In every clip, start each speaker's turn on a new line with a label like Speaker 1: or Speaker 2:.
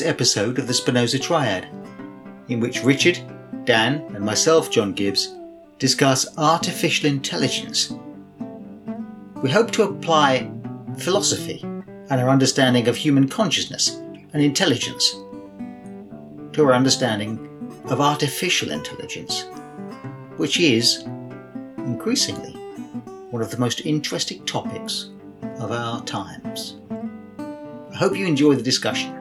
Speaker 1: this episode of the Spinoza Triad, in which Richard, Dan, and myself, John Gibbs, discuss artificial intelligence. We hope to apply philosophy and our understanding of human consciousness and intelligence to our understanding of artificial intelligence, which is, increasingly, one of the most interesting topics of our times. I hope you enjoy the discussion.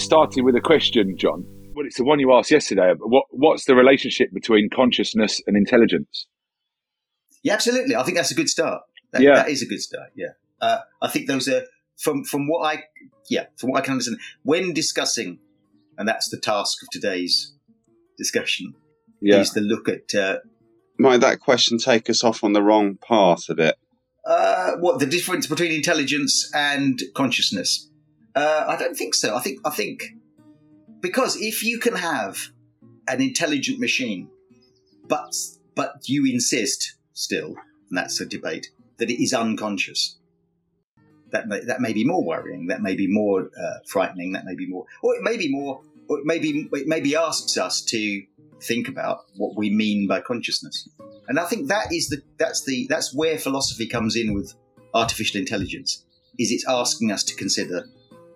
Speaker 2: Started with a question, John. Well, it's the one you asked yesterday. What What's the relationship between consciousness and intelligence?
Speaker 3: Yeah, absolutely. I think that's a good start. That,
Speaker 2: Yeah.
Speaker 3: that is a good start. Yeah, uh, I think those are from from what I yeah from what I can understand when discussing, and that's the task of today's discussion
Speaker 2: Yeah.
Speaker 3: is to look at uh,
Speaker 4: Might that question take us off on the wrong path a bit?
Speaker 3: uh, what the difference between intelligence and consciousness. Uh, I don't think so. I think I think because if you can have an intelligent machine, but but you insist still, and that's a debate, that it is unconscious. That may, that may be more worrying. That may be more uh, frightening. That may be more, or it may be more, or it may be it maybe asks us to think about what we mean by consciousness. And I think that is the that's the that's where philosophy comes in with artificial intelligence. Is it's asking us to consider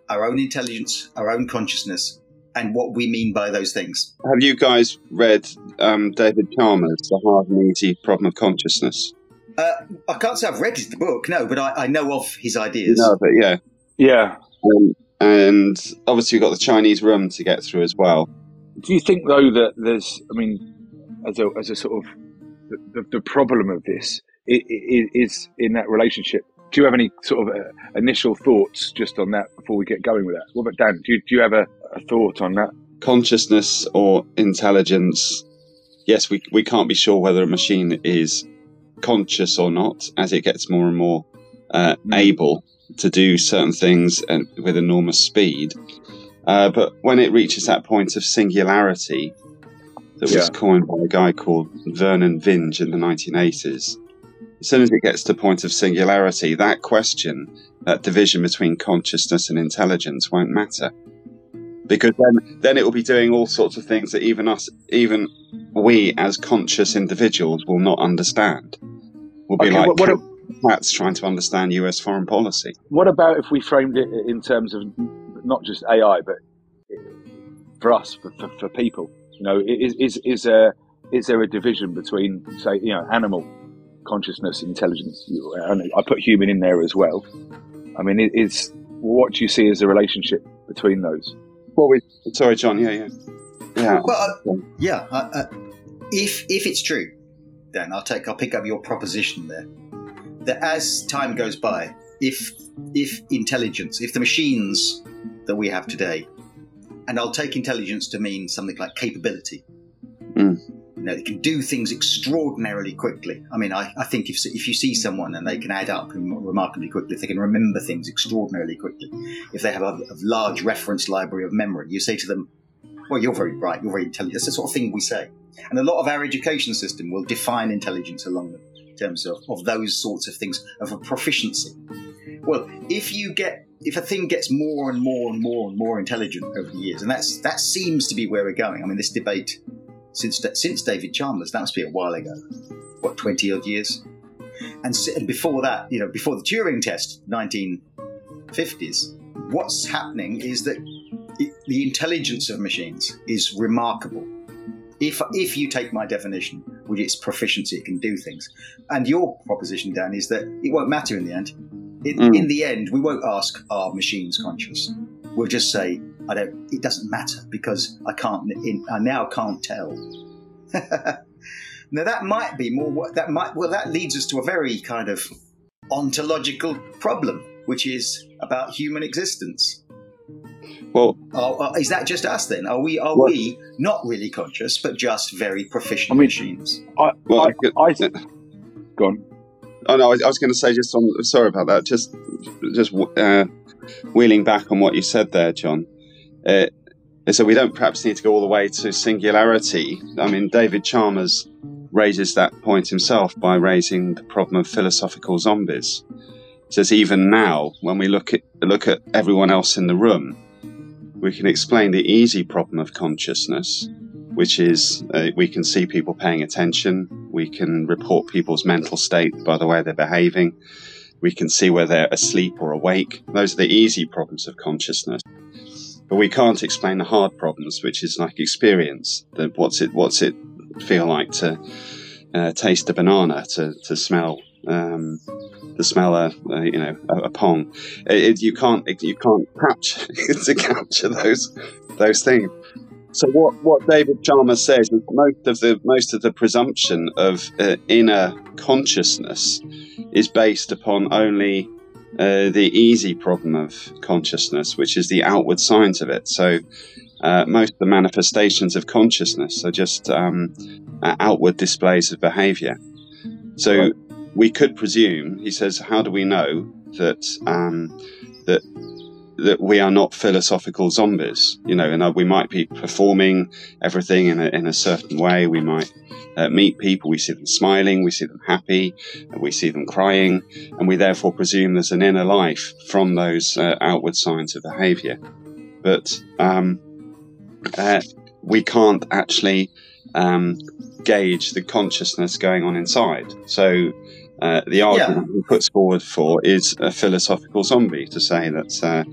Speaker 3: our own intelligence, our own consciousness, and what we mean by those things.
Speaker 4: Have you guys read um, David Chalmers' The Hard and Easy Problem of Consciousness?
Speaker 3: Uh, I can't say I've read the book, no, but I, I know of his ideas.
Speaker 4: No, but yeah.
Speaker 2: Yeah.
Speaker 4: Um, and obviously, you've got the Chinese room to get through as well.
Speaker 2: Do you think though that there's, I mean, as a as a sort of the, the, the problem of this i- i- is in that relationship? Do you have any sort of uh, initial thoughts just on that before we get going with that? What about Dan? Do you, do you have a, a thought on that?
Speaker 4: Consciousness or intelligence, yes, we, we can't be sure whether a machine is conscious or not as it gets more and more uh,
Speaker 2: Mm.
Speaker 4: able to do certain things and with enormous speed. Uh, but when it reaches that point of singularity that was
Speaker 2: Yeah.
Speaker 4: coined by a guy called Vernor Vinge in the 1980s, as soon as it gets to the point of singularity, that question, that division between consciousness and intelligence won't matter. Because then, then it will be doing all sorts of things that even us, even we as conscious individuals will not understand. We'll be
Speaker 2: Okay,
Speaker 4: like
Speaker 2: what- what
Speaker 4: cats trying to understand US foreign policy.
Speaker 2: What about if we framed it in terms of not just AI, but for us, for, for, for people? You know, is, is, is, there, is there a division between, say, you know, animal consciousness, intelligence? And I put human in there as well. I mean, it is what do you see as the relationship between those?
Speaker 4: Well, we, sorry, John. Yeah, yeah, yeah.
Speaker 3: Well, uh, yeah. Uh, uh, if if it's true, then I'll take I'll pick up your proposition there. That as time goes by, if if intelligence, if the machines that we have today, and I'll take intelligence to mean something like capability.
Speaker 4: Mm.
Speaker 3: You know, they can do things extraordinarily quickly. I mean, I, I think if if you see someone and they can add up remarkably quickly, if they can remember things extraordinarily quickly, if they have a, a large reference library of memory, you say to them, well, you're very bright, you're very intelligent. That's the sort of thing we say. And a lot of our education system will define intelligence along the terms of, of those sorts of things, of a proficiency. Well, if you get if a thing gets more and more and more and more intelligent over the years, and that's that seems to be where we're going. I mean, this debate since since David Chalmers, that must be a while ago, what twenty odd years, and, and before that, you know, before the Turing test, nineteen fifties. What's happening is that it, the intelligence of machines is remarkable. If if you take my definition, which is proficiency, it can do things, and your proposition, Dan, is that it won't matter in the end. In,
Speaker 4: Mm.
Speaker 3: in the end, we won't ask are machines conscious. We'll just say I don't. It doesn't matter because I can't. In, I now can't tell. now that might be more. That might. Well, that leads us to a very kind of ontological problem, which is about human existence.
Speaker 4: Well,
Speaker 3: Are, are- is that just us then? Are we are
Speaker 4: Well-
Speaker 3: we not really conscious, but just very proficient
Speaker 2: I mean-
Speaker 3: machines?
Speaker 2: I,
Speaker 4: well,
Speaker 2: I,
Speaker 4: I could-
Speaker 2: I think. Go on.
Speaker 4: Oh no, I, I was going to say just on. Sorry about that. Just, just uh, wheeling back on what you said there, John. Uh, So we don't perhaps need to go all the way to singularity. I mean, David Chalmers raises that point himself by raising the problem of philosophical zombies. He says even now, when we look at look at everyone else in the room, we can explain the easy problem of consciousness, which is uh, we can see people paying attention, we can report people's mental state by the way they're behaving, we can see whether they're asleep or awake. Those are the easy problems of consciousness. But we can't explain the hard problems, which is like experience. The, what's it? What's it feel like to uh, taste a banana? To to smell um, to smell a, a, you know a, a pong. It, it, you can't you can't capture to capture those those things. So what, what David Chalmers says is most of the most of the presumption of uh, inner consciousness is based upon only uh, the easy problem of consciousness, which is the outward signs of it. So uh, most of the manifestations of consciousness are just um, uh, outward displays of behavior. So right. we could presume, he says, how do we know that um, that that we are not philosophical zombies? You know, and we might be performing everything in a, in a certain way. We might uh, meet people, we see them smiling, we see them happy, we see them crying, and we therefore presume there's an inner life from those uh, outward signs of behavior. But um, uh, we can't actually um, gauge the consciousness going on inside. So uh, the argument yeah. he puts forward for is a philosophical zombie to say that uh,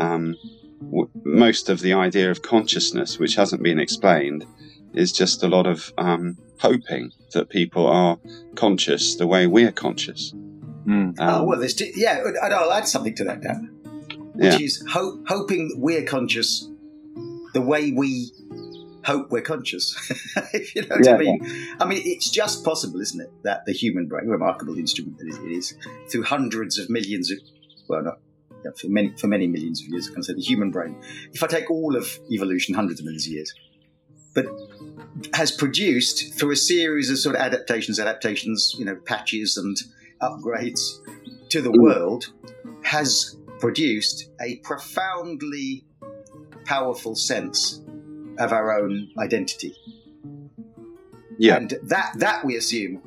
Speaker 4: um, w- most of the idea of consciousness, which hasn't been explained, is just a lot of um, hoping that people are conscious the way we're conscious.
Speaker 3: Mm. Um, oh, well, there's, yeah, I'll add something to that, Dan, which yeah. is ho- hoping that we're conscious the way we hope we're conscious. if you know what yeah, I mean. Yeah. I mean, it's just possible, isn't it, that the human brain, remarkable instrument that it is, through hundreds of millions of, well, not yeah, for many for many millions of years, I can say the human brain. If I take all of evolution, hundreds of millions of years, but has produced through a series of sort of adaptations, adaptations, you know, patches and upgrades to the mm. world, has produced a profoundly powerful sense of our own identity. Yeah. And that that we assume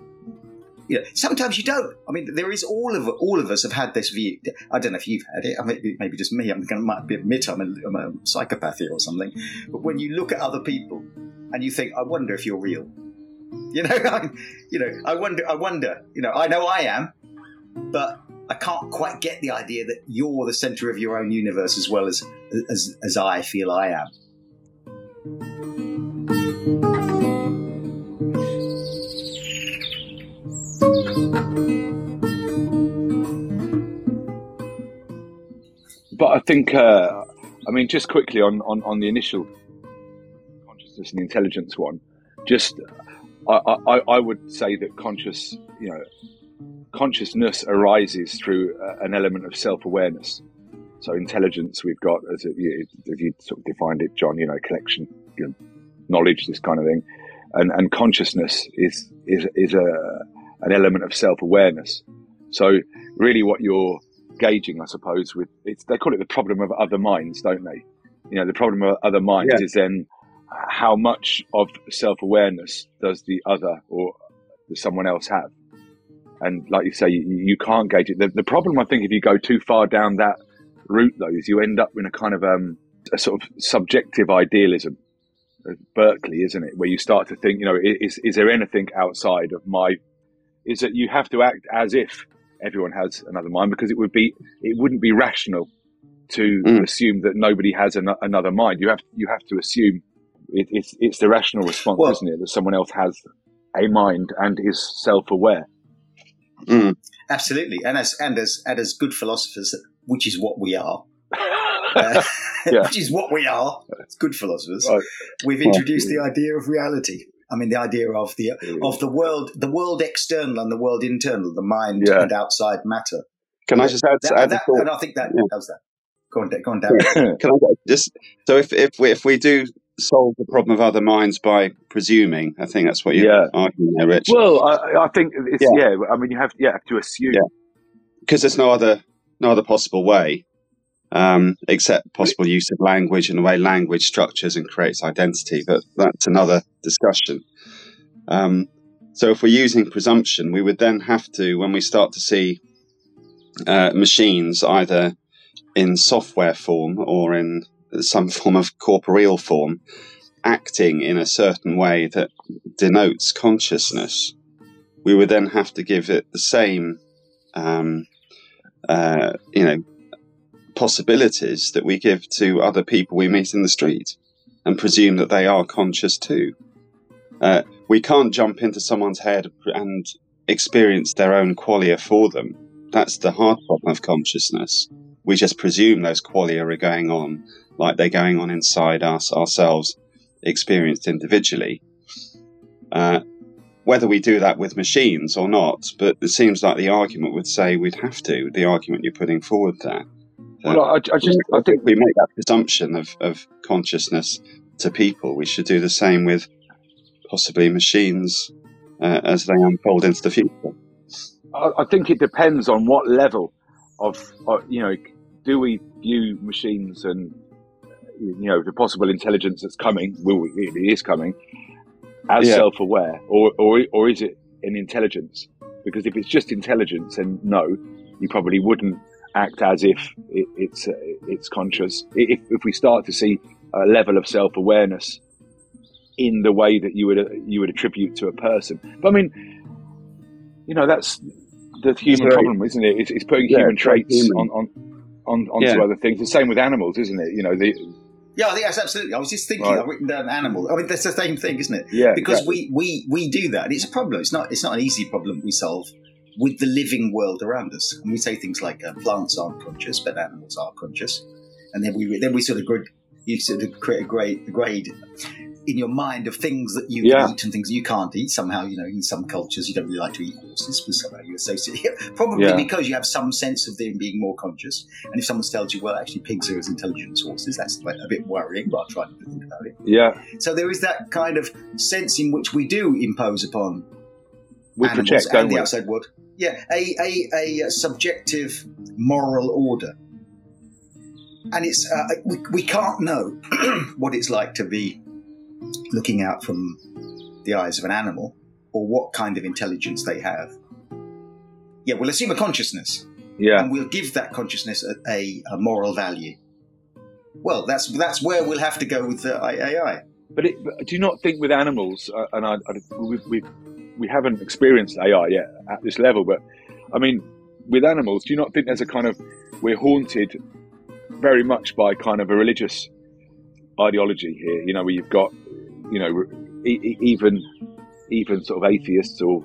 Speaker 3: you know, sometimes you don't. I mean, there is all of all of us have had this view. I don't know if you've had it. I mean, maybe just me. I'm going to might admit I'm a, I'm a psychopath here or something. But when you look at other people and you think, I wonder if you're real. You know, I, you know, I wonder. I wonder. You know, I know I am, but I can't quite get the idea that you're the center of your own universe as well as as, as I feel I am.
Speaker 2: But I think, uh, I mean, just quickly on, on, on the initial consciousness and intelligence one, just I, I, I would say that conscious, you know, consciousness arises through uh, an element of self awareness. So intelligence, we've got as you, you sort of defined it, John. You know, collection, you know, knowledge, this kind of thing, and and consciousness is is is a an element of self awareness. So really, what you're gauging, I suppose, with it's they call it the problem of other minds, don't they? You know, the problem of other minds yeah. is then how much of self awareness does the other or does someone else have? And like you say, you, you can't gauge it. The, the, problem, I think, if you go too far down that route, though, is you end up in a kind of um, a sort of subjective idealism. Berkeley, isn't it? Where you start to think, you know, is is there anything outside of my? Is that you have to act as if everyone has another mind because it would be it wouldn't be rational to mm. assume that nobody has an, another mind. You have you have to assume it, it's it's the rational response, well, isn't it, that someone else has a mind and is self aware.
Speaker 3: Mm. Absolutely, and as and as and as good philosophers, which is what we are, uh, yeah. which is what we are. It's good philosophers. Right. We've introduced the idea of reality. I mean, the idea of the mm. of the world, the world external and the world internal, the mind yeah. and outside matter.
Speaker 4: Can I just add?
Speaker 3: That,
Speaker 4: add
Speaker 3: that, and I think that yeah. does that. Go on, go on, Dan.
Speaker 4: Can I just so if if we if we do solve the problem of other minds by presuming. I think that's what you're yeah. arguing there, Rich.
Speaker 2: Well, I, I think it's yeah. yeah. I mean, you have yeah have to assume
Speaker 4: because there's no other no other possible way. Um, except possible use of language and the way language structures and creates identity. But that's another discussion. Um, so if we're using presumption, we would then have to, when we start to see uh, machines either in software form or in some form of corporeal form, acting in a certain way that denotes consciousness, we would then have to give it the same, um, uh, you know, possibilities that we give to other people we meet in the street, and presume that they are conscious too. Uh, we can't jump into someone's head and experience their own qualia for them. That's the hard problem of consciousness. We just presume those qualia are going on like they're going on inside us ourselves, experienced individually. Uh, whether we do that with machines or not, but it seems like the argument would say we'd have to. The argument you're putting forward there.
Speaker 2: Well, I, I just I think
Speaker 4: we make that presumption of, of consciousness to people. We should do the same with possibly machines uh, as they unfold into the future.
Speaker 2: I, I think it depends on what level of, uh, you know, do we view machines and you know the possible intelligence that's coming, will it is coming, as yeah. self-aware, or, or or is it an intelligence? Because if it's just intelligence, then no, you probably wouldn't act as if it, it's uh, it's conscious. If if we start to see a level of self-awareness in the way that you would uh, you would attribute to a person, but I mean, you know, that's the human very, problem, isn't it? It's, it's putting yeah, human traits human. on on on onto yeah. other things. The same with animals, isn't it? You know, the
Speaker 3: yeah, I think that's absolutely. I was just thinking. Right. I've written down animal. I mean, that's the same thing, isn't it?
Speaker 2: Yeah.
Speaker 3: Because exactly. we, we we do that. And it's a problem. It's not. It's not an easy problem we solve with the living world around us. And we say things like uh, plants aren't conscious, but animals are conscious. And then we then we sort of grid, you sort of create a grade, a grade in your mind of things that you yeah. eat and things you can't eat. Somehow, you know, in some cultures you don't really like to eat horses, but somehow you associate probably yeah. because you have some sense of them being more conscious. And if someone tells you, well, actually pigs are as intelligent as horses, that's a bit worrying, but I'll try to think about it.
Speaker 2: Yeah.
Speaker 3: So there is that kind of sense in which we do impose upon
Speaker 2: we
Speaker 3: animals
Speaker 2: project,
Speaker 3: and the
Speaker 2: we?
Speaker 3: outside world. Yeah, a, a, a subjective moral order. And it's uh, we, we can't know what it's like to be looking out from the eyes of an animal or what kind of intelligence they have. Yeah, we'll assume a consciousness.
Speaker 2: Yeah.
Speaker 3: And we'll give that consciousness a, a, a moral value. Well, that's that's where we'll have to go with the AI.
Speaker 2: But, it, but do you not think with animals, uh, and I, I, we, we, we haven't experienced AI yet at this level, but I mean, with animals, do you not think there's a kind of, we're haunted very much by kind of a religious ideology here, you know, where you've got you know, even even sort of atheists or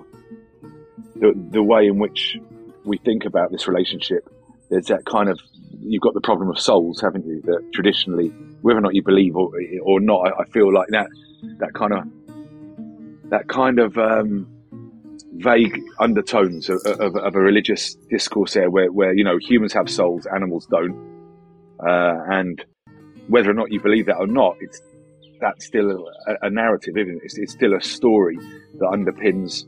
Speaker 2: the the way in which we think about this relationship. There's that kind of you've got the problem of souls, haven't you? That traditionally, whether or not you believe or or not, I, I feel like that that kind of that kind of um, vague undertones of, of, of, a religious discourse there, where, where you know humans have souls, animals don't, uh, and whether or not you believe that or not, it's that's still a, a narrative, isn't it? It's, it's, still a story that underpins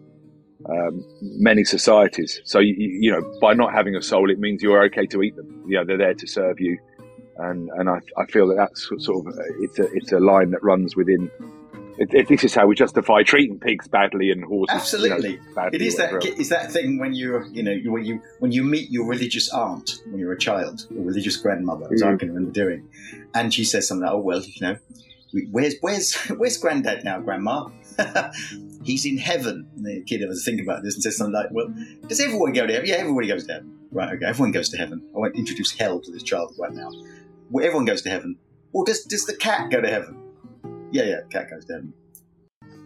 Speaker 2: um, many societies. So you, you, know, by not having a soul, it means you're okay to eat them. You know, they're there to serve you, and and I, I feel that that's sort of it's a it's a line that runs within. It, it, this is how we justify treating pigs badly and horses.
Speaker 3: Absolutely,
Speaker 2: you know, badly
Speaker 3: it is that is that thing when you're you know when you when you meet your religious aunt when you're a child, your religious grandmother, as mm. I can remember doing, and she says something like, "Oh well, you know, where's where's where's granddad now, grandma? He's in heaven. And the kid has to think about this and says something like, "Well, does everyone go to heaven? Yeah, everybody goes to heaven. Right? Okay, everyone goes to heaven. I won't introduce hell to this child right now. Well, everyone goes to heaven. Well, does does the cat go to heaven? Yeah, yeah, cat goes heaven.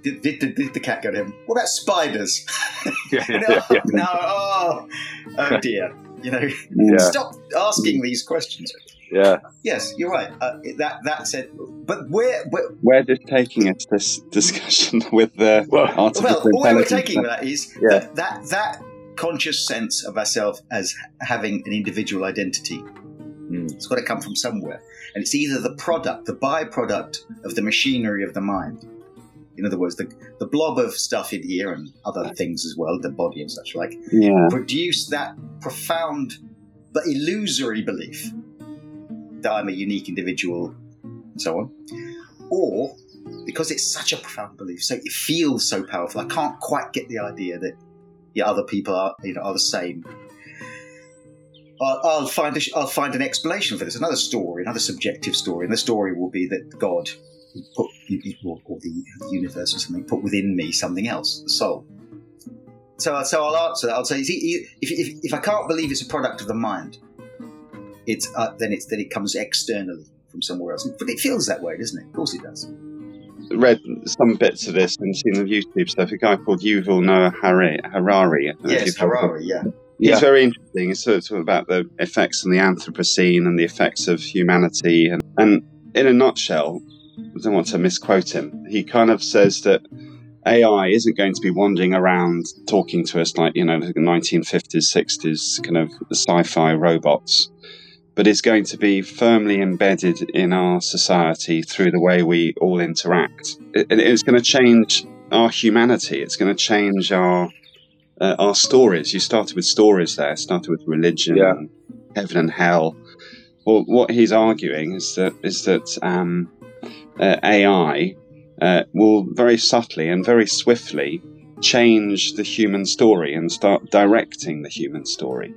Speaker 3: Did, did, did, did the cat go to heaven? What about spiders?
Speaker 2: yeah, yeah, no, yeah.
Speaker 3: no, oh, oh dear. You know, stop asking these questions.
Speaker 2: Yeah.
Speaker 3: Yes, you're right. Uh, that that said, but where, where
Speaker 4: where this taking us this discussion with the
Speaker 3: well, artificial well, where we're taking that is that, that that conscious sense of ourselves as having an individual identity. Mm. It's got to come from somewhere, and it's either the product, the byproduct of the machinery of the mind. In other words, the, the blob of stuff in here and other things as well, the body and such like,
Speaker 4: yeah.
Speaker 3: produce that profound but illusory belief that I'm a unique individual, and so on, or because it's such a profound belief, so it feels so powerful. I can't quite get the idea that yeah, other people are you know are the same. I'll, I'll find a, I'll find an explanation for this. Another story, another subjective story, and the story will be that God put or the universe or something put within me something else, the soul. So, so I'll answer that. I'll say, if, if, if I can't believe it's a product of the mind, it's uh, then it's then it comes externally from somewhere else. But it feels that way, doesn't it? Of course, it does.
Speaker 4: Read some bits of this and seen the YouTube stuff. A guy called Yuval Noah Harari. Harari
Speaker 3: yes, Harari. Yeah. Yeah.
Speaker 4: very interesting. It's sort of about the effects on the Anthropocene and the effects of humanity. And, and in a nutshell, I don't want to misquote him. He kind of says that AI isn't going to be wandering around talking to us like, you know, the 1950s, 60s kind of sci fi robots, but it's going to be firmly embedded in our society through the way we all interact. It, it's going to change our humanity, it's going to change our. Uh, our stories. You started with stories there, started with religion,
Speaker 2: Yeah.
Speaker 4: and heaven and hell. Well, what he's arguing is that is that um, uh, AI uh, will very subtly and very swiftly change the human story and start directing the human story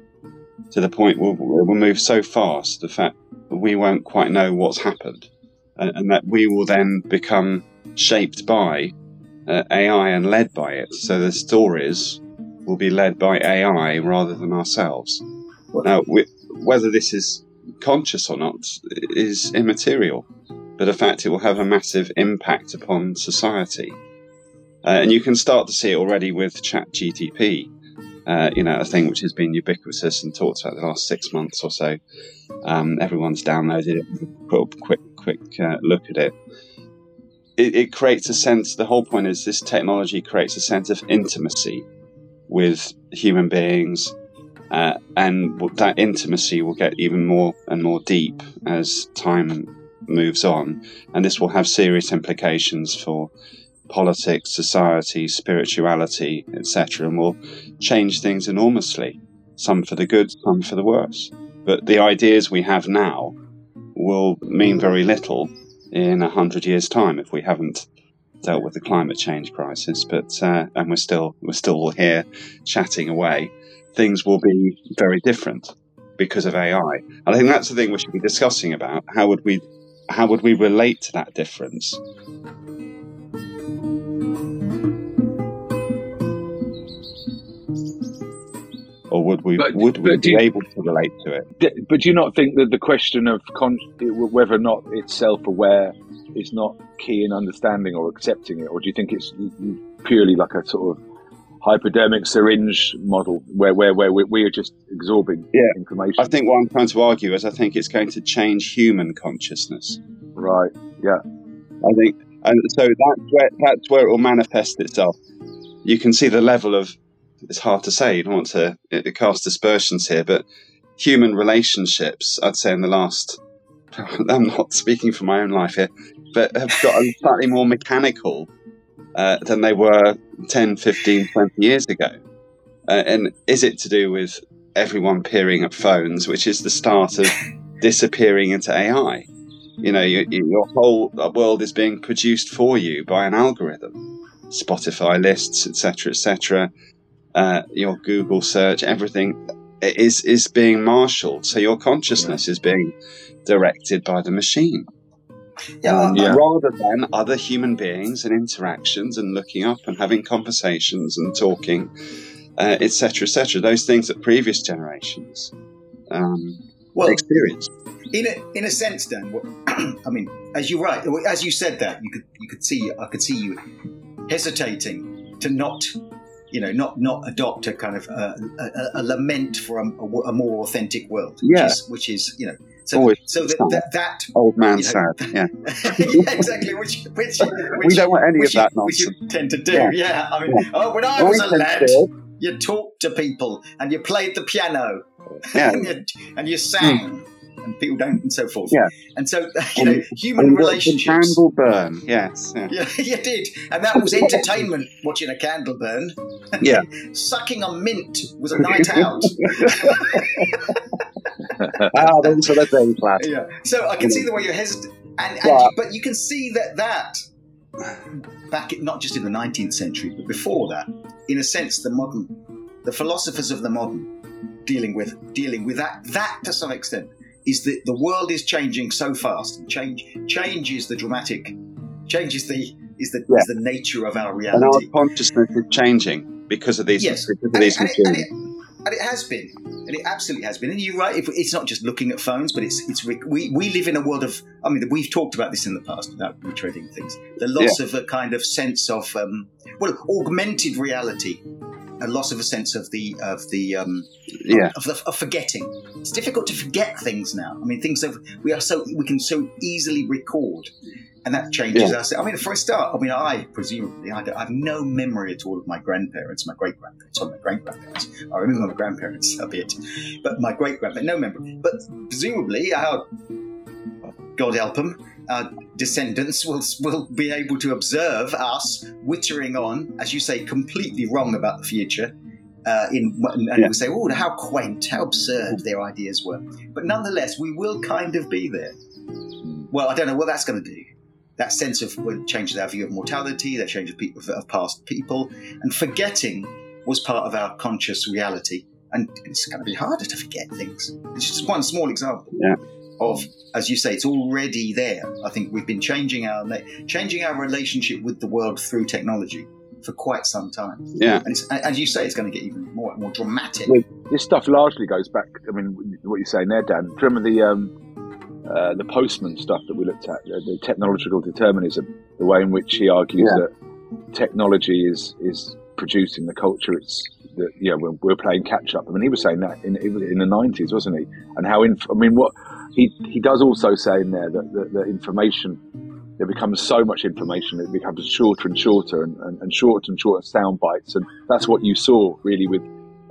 Speaker 4: to the point where we'll move so fast the fact that we won't quite know what's happened and, and that we will then become shaped by uh, AI and led by it. So the stories will be led by AI rather than ourselves. Now, we, whether this is conscious or not is immaterial but the fact it will have a massive impact upon society. Uh, and you can start to see it already with ChatGTP, uh, you know, a thing which has been ubiquitous and talked about the last six months or so. Um, everyone's downloaded it, put a quick, quick uh, look at it. it. It creates a sense, the whole point is this technology creates a sense of intimacy with human beings, uh, and that intimacy will get even more and more deep as time moves on, and this will have serious implications for politics, society, spirituality, etc., and will change things enormously. Some for the good, some for the worse. But the ideas we have now will mean very little in a hundred years' time if we haven't dealt with the climate change crisis. But uh, and we're still we're still here chatting away. Things will be very different because of AI. And I think that's the thing we should be discussing about. How would we how would we relate to that difference? Or would we
Speaker 2: But-
Speaker 4: would we be
Speaker 2: you-
Speaker 4: able to relate to it?
Speaker 2: But do you not think that the question of con- whether or not it's self-aware is not key in understanding or accepting it, or do you think it's purely like a sort of hypodermic syringe model where where where we, we are just absorbing
Speaker 4: Yeah.
Speaker 2: information?
Speaker 4: I think what I'm trying to argue is I think it's going to change human consciousness.
Speaker 2: right. Yeah.
Speaker 4: I think, and so that's where that's where it will manifest itself. You can see the level of. It's hard to say. You don't want to cast aspersions here, but human relationships, I'd say, in the last. I'm not speaking for my own life here, but have gotten slightly more mechanical uh, than they were 10, 15, 20 years ago. Uh, and is it to do with everyone peering at phones, which is the start of disappearing into AI? You know, your, your whole world is being produced for you by an algorithm. Spotify lists, etc., etc. Uh, your Google search, everything is is being marshaled. So your consciousness is being directed by the machine
Speaker 3: Yeah,
Speaker 2: Yeah.
Speaker 4: rather than other human beings and interactions and looking up and having conversations and talking, uh, etc., etc. Those things that previous generations um,
Speaker 3: well,
Speaker 4: experienced.
Speaker 3: in a in a sense, Dan. What, I mean, as you right, as you said that, you could you could see I could see you hesitating to not, you know, not not adopt a kind of uh, a, a, lament for a, a, more authentic world.
Speaker 4: Yeah.
Speaker 3: which is, which is you know, so
Speaker 4: Always
Speaker 3: so that, that, that
Speaker 4: Old man
Speaker 3: You know,
Speaker 4: sad. Yeah,
Speaker 3: yeah, exactly. Which, which, which
Speaker 4: we don't want any of
Speaker 3: which
Speaker 4: that
Speaker 3: you, which
Speaker 4: nonsense.
Speaker 3: you tend to do.
Speaker 4: Yeah.
Speaker 3: Yeah, I mean, oh, when I was a lad, you talked to people and you played the piano
Speaker 4: Yeah.
Speaker 3: and, you, and you sang, hmm. and people don't, and so forth.
Speaker 4: Yeah.
Speaker 3: And so, you know, human
Speaker 4: And
Speaker 3: relationships.
Speaker 4: candle burn. Yes. Yeah.
Speaker 3: Yeah, you did, and that was entertainment. Watching a candle burn.
Speaker 4: Yeah.
Speaker 3: Sucking a mint was a night out.
Speaker 4: ah, those are the days, lad.
Speaker 3: Yeah. So I can see the way you're hesitant, and, and
Speaker 4: Yeah.
Speaker 3: you- but you can see that that back in, not just in the 19th century, but before that, in a sense, the modern, the philosophers of the modern, dealing with dealing with that that to some extent is that the world is changing so fast, and change change is the dramatic, change is the is the is the nature of our reality.
Speaker 4: And our consciousness is changing because of these,
Speaker 3: Yes,
Speaker 4: because of these
Speaker 3: and,
Speaker 4: machines.
Speaker 3: it, and it has been, and it absolutely has been. And you're right; if, it's not just looking at phones, but it's it's we we live in a world of. I mean, we've talked about this in the past without retreading things. The loss of a kind of sense of um, well, augmented reality, a loss of a sense of the of the um,
Speaker 4: Yeah.
Speaker 3: of, the, of forgetting. It's difficult to forget things now. I mean, things that we are so we can so easily record, and that changes
Speaker 4: Yeah.
Speaker 3: us. I mean, for a start, I mean, I presumably I, I have no memory at all of my grandparents, my great grandparents, or my great grandparents. I remember my grandparents a bit, but my great grandparents, no memory. But presumably, our God help them. Our descendants will will be able to observe us wittering on, as you say, completely wrong about the future, uh, in and
Speaker 4: Yeah.
Speaker 3: we say, "Oh, how quaint, how absurd their ideas were." But nonetheless, we will kind of be there. Well, I don't know what that's going to do. That sense of well, changes our view of mortality, that change of people of past people, and forgetting was part of our conscious reality. And it's going to be harder to forget things. It's just one small example
Speaker 4: Yeah.
Speaker 3: Of, as you say, it's already there. I think we've been changing our changing our relationship with the world through technology for quite some time.
Speaker 4: Yeah.
Speaker 3: And it's, as you say, it's going to get even more more dramatic.
Speaker 2: This stuff largely goes back. I mean, what you're saying there, Dan. Do you remember the um, uh, the Postman stuff that we looked at, the, the technological determinism, the way in which he argues
Speaker 4: Yeah.
Speaker 2: that technology is is producing the culture it's that you know we're, we're playing catch up. I mean, he was saying that in in the nineties, wasn't he? And how inf- I mean, what he he does also say in there that that, that information there becomes so much information it becomes shorter and shorter and, and, and shorter and shorter sound bites, and that's what you saw really with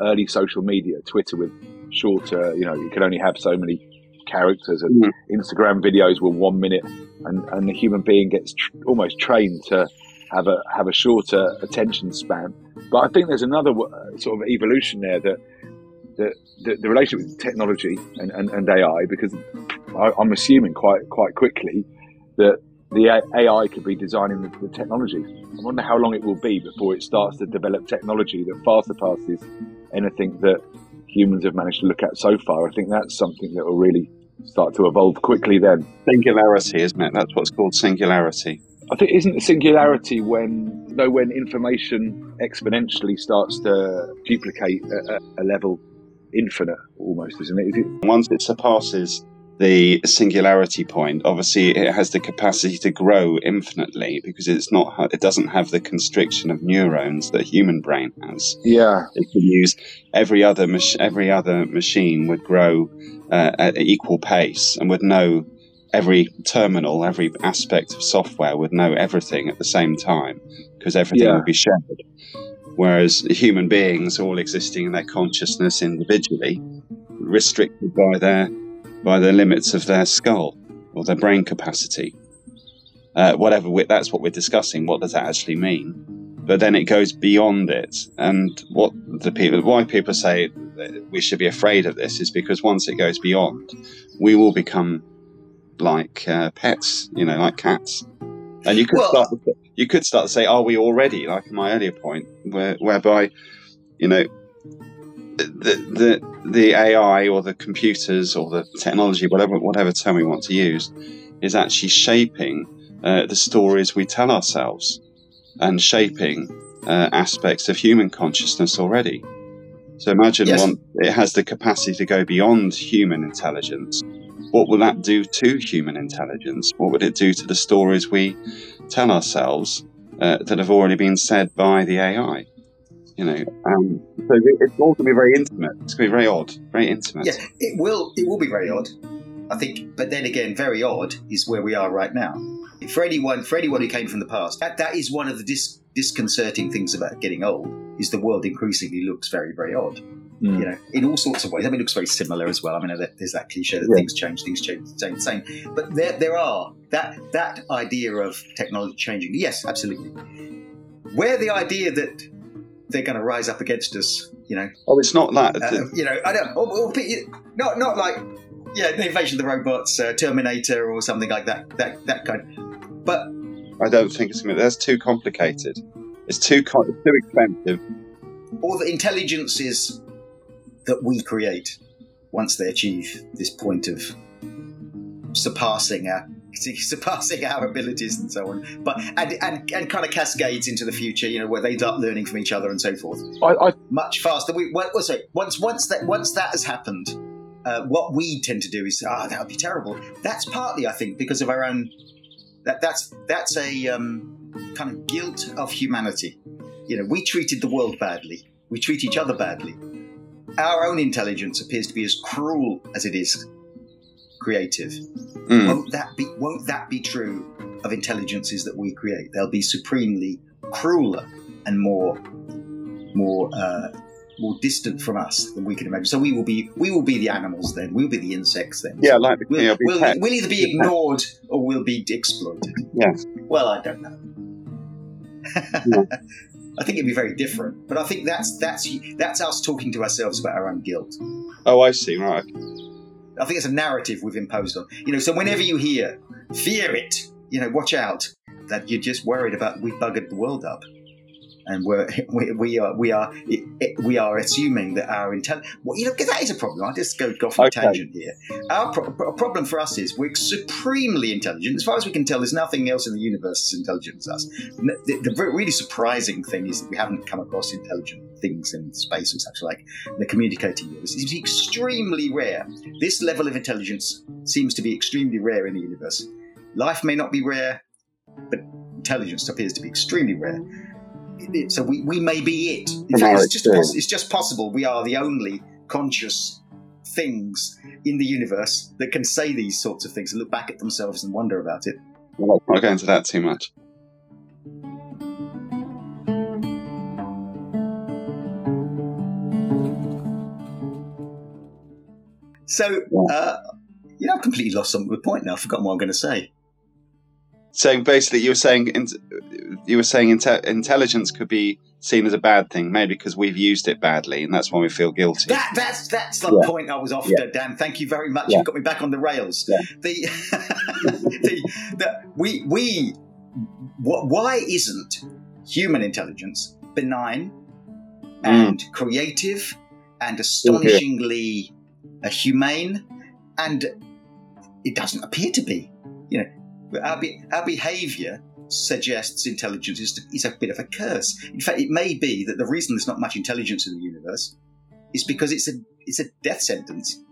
Speaker 2: early social media, Twitter with shorter. You know, you could only have so many characters, and
Speaker 4: Mhm.
Speaker 2: Instagram videos were one minute, and and the human being gets tr- almost trained to have a have a shorter attention span. But I think there's another w- sort of evolution there that the, the relationship with technology and, and, and AI, because I, I'm assuming quite quite quickly that the AI could be designing the, the technology. I wonder how long it will be before it starts to develop technology that far surpasses anything that humans have managed to look at so far. I think that's something that will really start to evolve quickly then.
Speaker 4: Singularity, isn't it? That's what's called singularity.
Speaker 2: I think isn't the singularity when though when information exponentially starts to duplicate at a, a level infinite almost, isn't it? Is it
Speaker 4: Once it surpasses the singularity point, obviously it has the capacity to grow infinitely because it's not it doesn't have the constriction of neurons that a human brain has.
Speaker 2: yeah,
Speaker 4: It can use every other mach- every other machine would grow uh, at equal pace and would know every terminal, every aspect of software would know everything at the same time because everything
Speaker 2: Yeah.
Speaker 4: would be shared. Whereas human beings, all existing in their consciousness individually, restricted by their by the limits of their skull or their brain capacity. Uh, whatever that's what we're discussing. What does that actually mean? But then it goes beyond it, and what the people, why people say that we should be afraid of this is because once it goes beyond, we will become like uh, pets, you know, like cats. And you could
Speaker 3: Well-
Speaker 4: start. You could start to say, "Are we already?" Like my earlier point, where, whereby, you know, the the the AI or the computers or the technology, whatever whatever term we want to use, is actually shaping uh, the stories we tell ourselves and shaping uh, aspects of human consciousness already. So imagine
Speaker 3: Yes.
Speaker 4: one, it has the capacity to go beyond human intelligence. What will that do to human intelligence? What would it do to the stories we tell ourselves uh, that have already been said by the AI? You know, um, so it's all going to be very intimate. It's going to be very odd, very intimate.
Speaker 3: Yeah, it will. It will be very odd, I think. But then again, very odd is where we are right now. For anyone, for anyone who came from the past, that that is one of the dis- disconcerting things about getting old. Is the world increasingly looks very, very odd.
Speaker 2: Mm.
Speaker 3: You know, in all sorts of ways. I mean, it looks very similar as well. I mean, there's that cliche that
Speaker 2: Yeah.
Speaker 3: things change, things change, same, same. But there, there are that that idea of technology changing. Yes, absolutely. Where the idea that they're going to rise up against us. You know.
Speaker 4: Oh, it's not that.
Speaker 3: Uh, you know, I don't. Or, or, not not like yeah, the invasion of the robots, uh, Terminator, or something like that. That that kind. But
Speaker 4: I don't think it's going to. That's too complicated. It's too co- too expensive.
Speaker 3: All the intelligences that we create once they achieve this point of surpassing our surpassing our abilities and so on. But and, and and kind of cascades into the future, you know, where they start learning from each other and so forth.
Speaker 2: I, I
Speaker 3: much faster. We well, sorry, once once that once that has happened, uh, what we tend to do is ah, oh, that would be terrible. That's partly, I think, because of our own. That that's that's a um, kind of guilt of humanity. You know, we treated the world badly. We treat each other badly. Our own intelligence appears to be as cruel as it is creative. Mm. Won't that be won't that be true of intelligences that we create? They'll be supremely crueler and more more uh, more distant from us than we can imagine. So we will be we will be the animals then. We'll be the insects then.
Speaker 4: Yeah, like the
Speaker 3: we'll, we'll, we'll either be ignored or we'll be exploited.
Speaker 4: Yes.
Speaker 3: Well, I don't know. yeah. I think it'd be very different, but I think that's that's that's us talking to ourselves about our own guilt.
Speaker 4: Oh, I see. Right.
Speaker 3: I think it's a narrative we've imposed on. You know, so whenever you hear "fear it," you know, watch out that you're just worried about we buggered the world up and we're, we, we are we are we are assuming that our intelligence. Well, you know, that is a problem. I just go, off on okay. a tangent here. Our pro- problem for us is we're supremely intelligent. As far as we can tell, there's nothing else in the universe as intelligent as us. The, the, really surprising thing is that we haven't come across intelligent things in space or such like. The communicating with us is extremely rare. This level of intelligence seems to be extremely rare in the universe. Life may not be rare, but intelligence appears to be extremely rare so we, we may be it. In fact, it's just, poss- it's just possible we are the only conscious things in the universe that can say these sorts of things and look back at themselves and wonder about it.
Speaker 4: Well, let's not go into that too much.
Speaker 3: So, uh, you know, I've completely lost some of the point now. I've forgotten what I'm going to say.
Speaker 4: So basically, you were saying you were saying inte- intelligence could be seen as a bad thing, maybe because we've used it badly, and that's why we feel guilty.
Speaker 3: That, that's that's the yeah. point I was after, yeah. Dan. Thank you very much. Yeah. You got me back on the rails. The, the, the we we why isn't human intelligence benign and mm. creative and astonishingly uh, humane and it doesn't appear to be you know our, be- our behaviour suggests intelligence is, is a bit of a curse. In fact, it may be that the reason there's not much intelligence in the universe is because it's a it's a death sentence.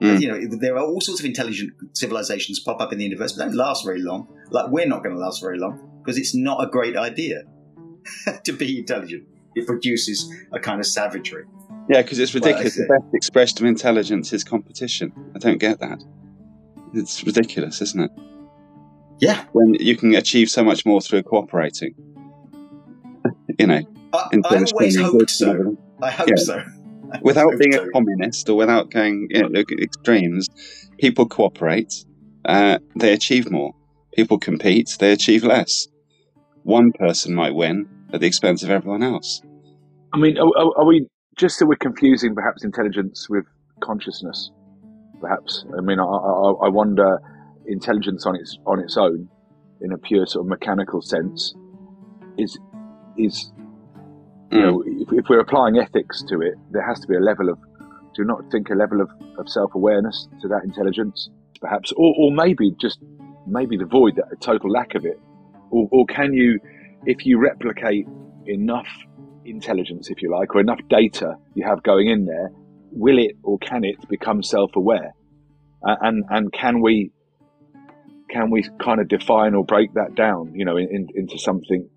Speaker 3: Mm. You know, there are all sorts of intelligent civilizations pop up in the universe, but they don't last very long. Like we're not going to last very long because it's not a great idea to be intelligent. It produces a kind of savagery.
Speaker 4: Yeah, because it's ridiculous. Well, the best expression of intelligence is competition. I don't get that. It's ridiculous, isn't it?
Speaker 3: Yeah.
Speaker 4: When you can achieve so much more through cooperating. you know.
Speaker 3: I, I always hope so. I hope yeah. so.
Speaker 4: without being so. a communist or without going you know, extremes, people cooperate, uh, they achieve more. People compete, they achieve less. One person might win at the expense of everyone else.
Speaker 2: I mean, are, are we just so we're confusing perhaps intelligence with consciousness? Perhaps. I mean, I, I, I wonder intelligence on its on its own, in a pure sort of mechanical sense, is is you mm. know if, if, we're applying ethics to it, there has to be a level of do you not think a level of, of self awareness to that intelligence, perhaps, or, or maybe just maybe the void, that a total lack of it, or, or can you, if you replicate enough intelligence, if you like, or enough data you have going in there, will it or can it become self-aware? Uh, and and can we can we kind of define or break that down, you know, in, in, into something?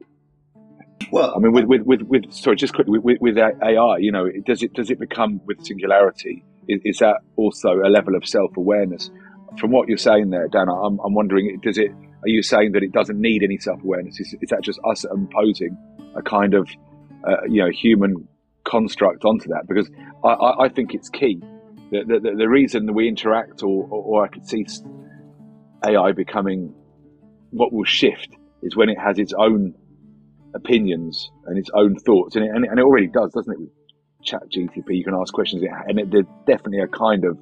Speaker 2: Well, I mean, with with with, with sorry, just quickly with, with AI, you know, does it does it become with singularity? Is, is that also a level of self-awareness? From what you're saying there, Dan, I'm, I'm wondering, does it? Are you saying that it doesn't need any self-awareness? Is, is that just us imposing a kind of, uh, you know, human construct onto that because I, I, I think it's key. The, the, the, reason that we interact, or, or, or I could see AI becoming what will shift, is when it has its own opinions and its own thoughts, and it, and it, and it already does, doesn't it? With Chat GTP, you can ask questions, and it, there's definitely a kind of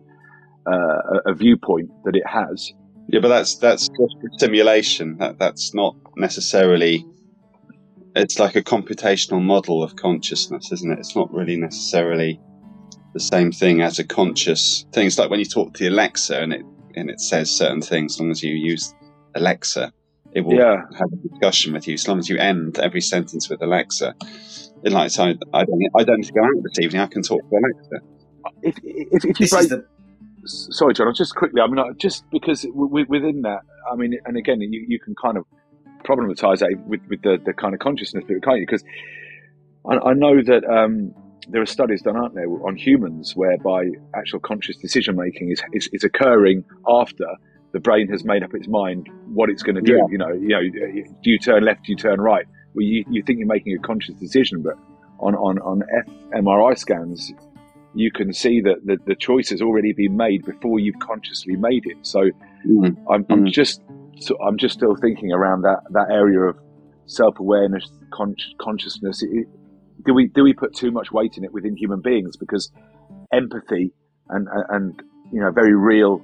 Speaker 2: uh, a viewpoint that it has.
Speaker 4: Yeah, but that's that's simulation. That that's not necessarily. It's like a computational model of consciousness, isn't it? It's not really necessarily the same thing as a conscious thing. It's like when you talk to Alexa and it and it says certain things. As long as you use Alexa, it will yeah. have a discussion with you. As long as you end every sentence with Alexa, it like so I don't I don't need to go out this evening. I can talk to Alexa.
Speaker 2: If if, if you break, the... sorry, John, just quickly. I mean, just because within that, I mean, and again, you, you can kind of problematize that with, with the, the kind of consciousness bit, can't you? Because I, I know that um, there are studies done, aren't there, on humans whereby actual conscious decision making is, is, is occurring after the brain has made up its mind what it's going to do. Yeah. You know, you know, do you turn left? Do you turn right? Well, you, you think you're making a conscious decision, but on on on fMRI scans, you can see that the, the choice has already been made before you've consciously made it. So mm. I'm, I'm mm. just so I'm just still thinking around that that area of self awareness, con- consciousness. It, do we do we put too much weight in it within human beings? Because empathy and and you know very real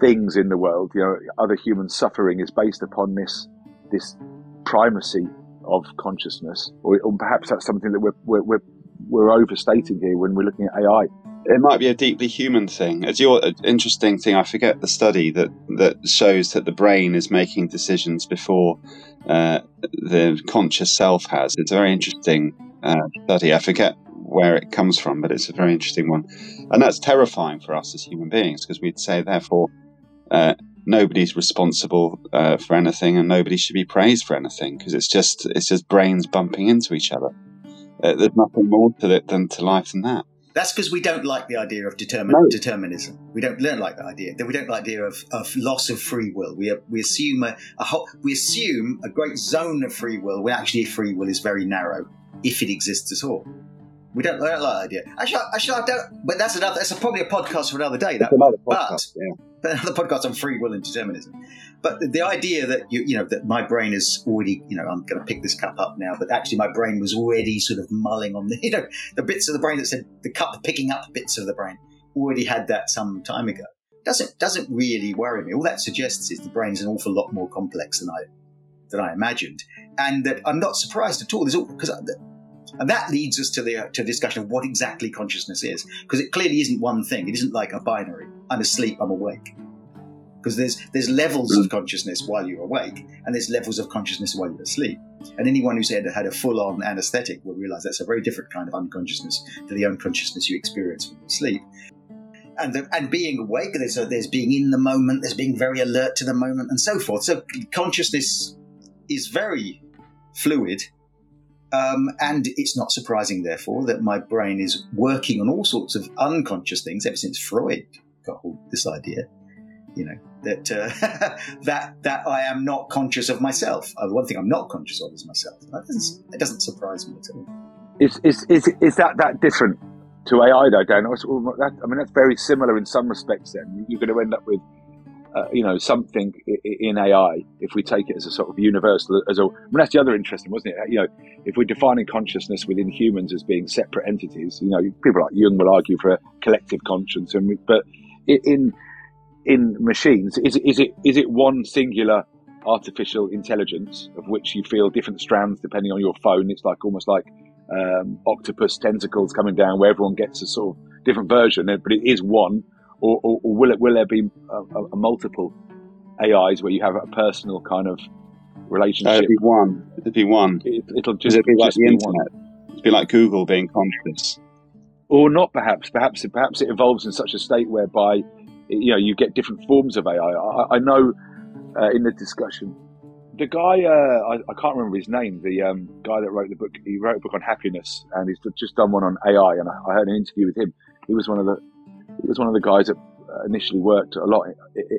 Speaker 2: things in the world, you know, other human suffering is based upon this this primacy of consciousness, or, or perhaps that's something that we're, we're we're overstating here when we're looking at AI.
Speaker 4: It might be a deeply human thing. It's your interesting thing, I forget the study that that shows that the brain is making decisions before uh, the conscious self has. It's a very interesting uh, study. I forget where it comes from, but it's a very interesting one, and that's terrifying for us as human beings because we'd say, therefore, uh, nobody's responsible uh, for anything, and nobody should be praised for anything because it's just it's just brains bumping into each other. Uh, there's nothing more to it than to life than that.
Speaker 3: That's because we don't like the idea of determin- no. determinism. We don't learn like the idea. We don't like the idea of, of loss of free will. We, we assume a, a whole, we assume a great zone of free will when actually free will is very narrow, if it exists at all. We don't, we don't like that idea. Actually, actually, I don't. But that's another. That's a, probably a podcast for another day. That,
Speaker 4: another podcast. But, yeah
Speaker 3: another podcast on free will and determinism. But the, the idea that you, you know, that my brain is already, you know, I'm going to pick this cup up now, but actually my brain was already sort of mulling on the, you know, the bits of the brain that said the cup picking up bits of the brain already had that some time ago. Doesn't doesn't really worry me. All that suggests is the brain's an awful lot more complex than I than I imagined, and that I'm not surprised at all. There's all because and that leads us to the to discussion of what exactly consciousness is, because it clearly isn't one thing. It isn't like a binary. I'm asleep. I'm awake. Because there's there's levels of consciousness while you're awake, and there's levels of consciousness while you're asleep. And anyone who's had, had a full-on anesthetic will realize that's a very different kind of unconsciousness to the unconsciousness you experience when you sleep. And, the, and being awake, there's, a, there's being in the moment, there's being very alert to the moment, and so forth. So consciousness is very fluid um, and it's not surprising, therefore, that my brain is working on all sorts of unconscious things ever since Freud got hold of this idea. You know that uh, that that I am not conscious of myself. Uh, the one thing I'm not conscious of is myself. That doesn't, it doesn't surprise me at all.
Speaker 2: Is is is, is that that different to AI though, Dan? I mean, that's very similar in some respects. Then you're going to end up with uh, you know, something in AI, if we take it as a sort of universal, as a, I mean, that's the other interesting, wasn't it? You know, if we're defining consciousness within humans as being separate entities, you know, people like Jung will argue for a collective conscience, and but in in machines, is is it is it one singular artificial intelligence of which you feel different strands depending on your phone? It's like almost like um, octopus tentacles coming down, where everyone gets a sort of different version, but it is one or, or, or will it will there be a, a, a, multiple AIs where you have a personal kind of relationship? Uh,
Speaker 4: it'd be one. It'd be one. It,
Speaker 2: will just
Speaker 4: it'd
Speaker 2: be
Speaker 4: like the internet. One. It'd be like Google being conscious,
Speaker 2: or not. Perhaps, perhaps, perhaps it evolves in such a state whereby you know you get different forms of AI. I, I know uh, in the discussion. The guy, uh, I, I, can't remember his name. The um, guy that wrote the book, he wrote a book on happiness, and he's just done one on AI. And I, I heard an interview with him. He was one of the he was one of the guys that uh, initially worked a lot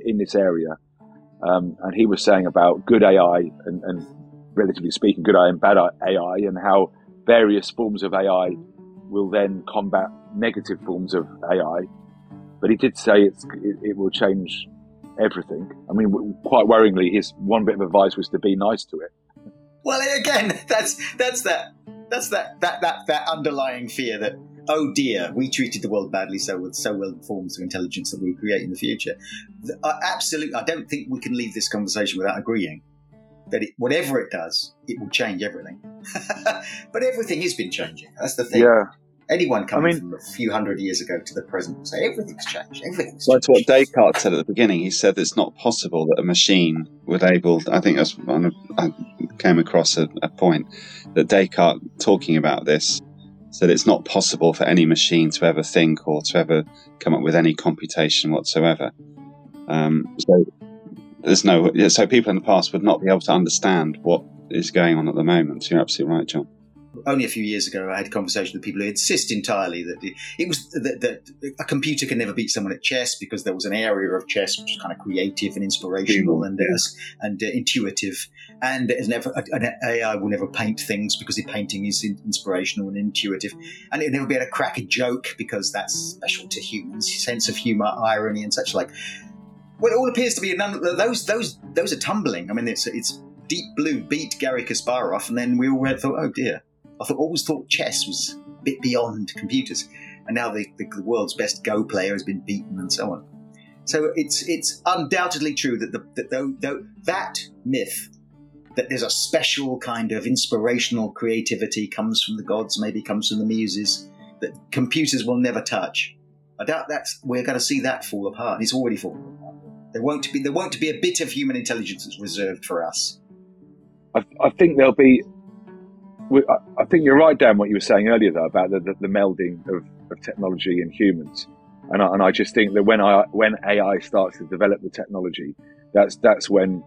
Speaker 2: in, this area, um, and he was saying about good AI and, and, relatively speaking, good AI and bad AI, and how various forms of AI will then combat negative forms of AI. But he did say it, it will change everything. I mean, quite worryingly, his one bit of advice was to be nice to it.
Speaker 3: Well, again, that's that's that that's that that that that underlying fear that oh dear, we treated the world badly, so with so well forms of intelligence that we create in the future. Absolutely, I don't think we can leave this conversation without agreeing that it, whatever it does, it will change everything. but everything has been changing. That's the thing.
Speaker 2: Yeah.
Speaker 3: Anyone coming
Speaker 2: I mean-
Speaker 3: from a few hundred years ago to the present will say everything's changed. Everything's
Speaker 4: That's what. Descartes said at the beginning. He said it's not possible that a machine would able. I think that's one of, I came across a, a point that Descartes talking about this said it's not possible for any machine to ever think or to ever come up with any computation whatsoever. Um, so there's no. So people in the past would not be able to understand what is going on at the moment. You're absolutely right, John.
Speaker 3: Only a few years ago, I had a conversation with people who insist entirely that it, it was that, that a computer can never beat someone at chess because there was an area of chess which was kind of creative and inspirational and uh, and uh, intuitive, and never an AI will never paint things because the painting is inspirational and intuitive, and it'll never be able to crack a joke because that's special to humans, sense of humor, irony, and such like. Well, it all appears to be none. Those those those are tumbling. I mean, it's it's Deep Blue beat Garry Kasparov, and then we all thought, oh dear. I thought always thought chess was a bit beyond computers, and now the, the, world's best Go player has been beaten, and so on. So it's it's undoubtedly true that the, that though that myth that there's a special kind of inspirational creativity comes from the gods, maybe comes from the muses that computers will never touch. I doubt that's we're going to see that fall apart. It's already fallen apart. There won't be there won't be a bit of human intelligence that's reserved for us.
Speaker 2: I, I think there'll be. I- think you're right, Dan, what you were saying earlier, though, about the, the, the melding of, of technology and humans. And I, and I just think that when I when AI starts to develop the technology, that's that's when,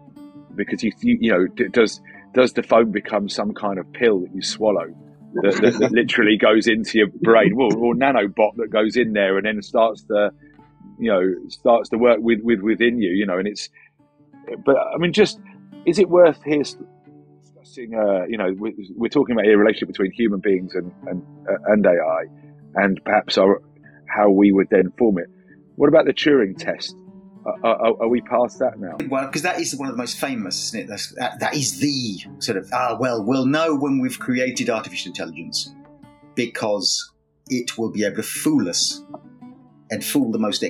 Speaker 2: because you you, know, does does the phone become some kind of pill that you swallow that, that, that literally goes into your brain, well, or nanobot that goes in there and then starts to, you know, starts to work with, with within you, you know, and it's, but I mean, just is it worth here discussing? Uh, you know, we're, we're talking about a relationship between human beings and and, uh, and AI, and perhaps our, how we would then form it. What about the Turing test? Are, are, are we past that now?
Speaker 3: Well, because that is one of the most famous, isn't it? That's, that, that is the sort of ah well, we'll know when we've created artificial intelligence because it will be able to fool us and fool the most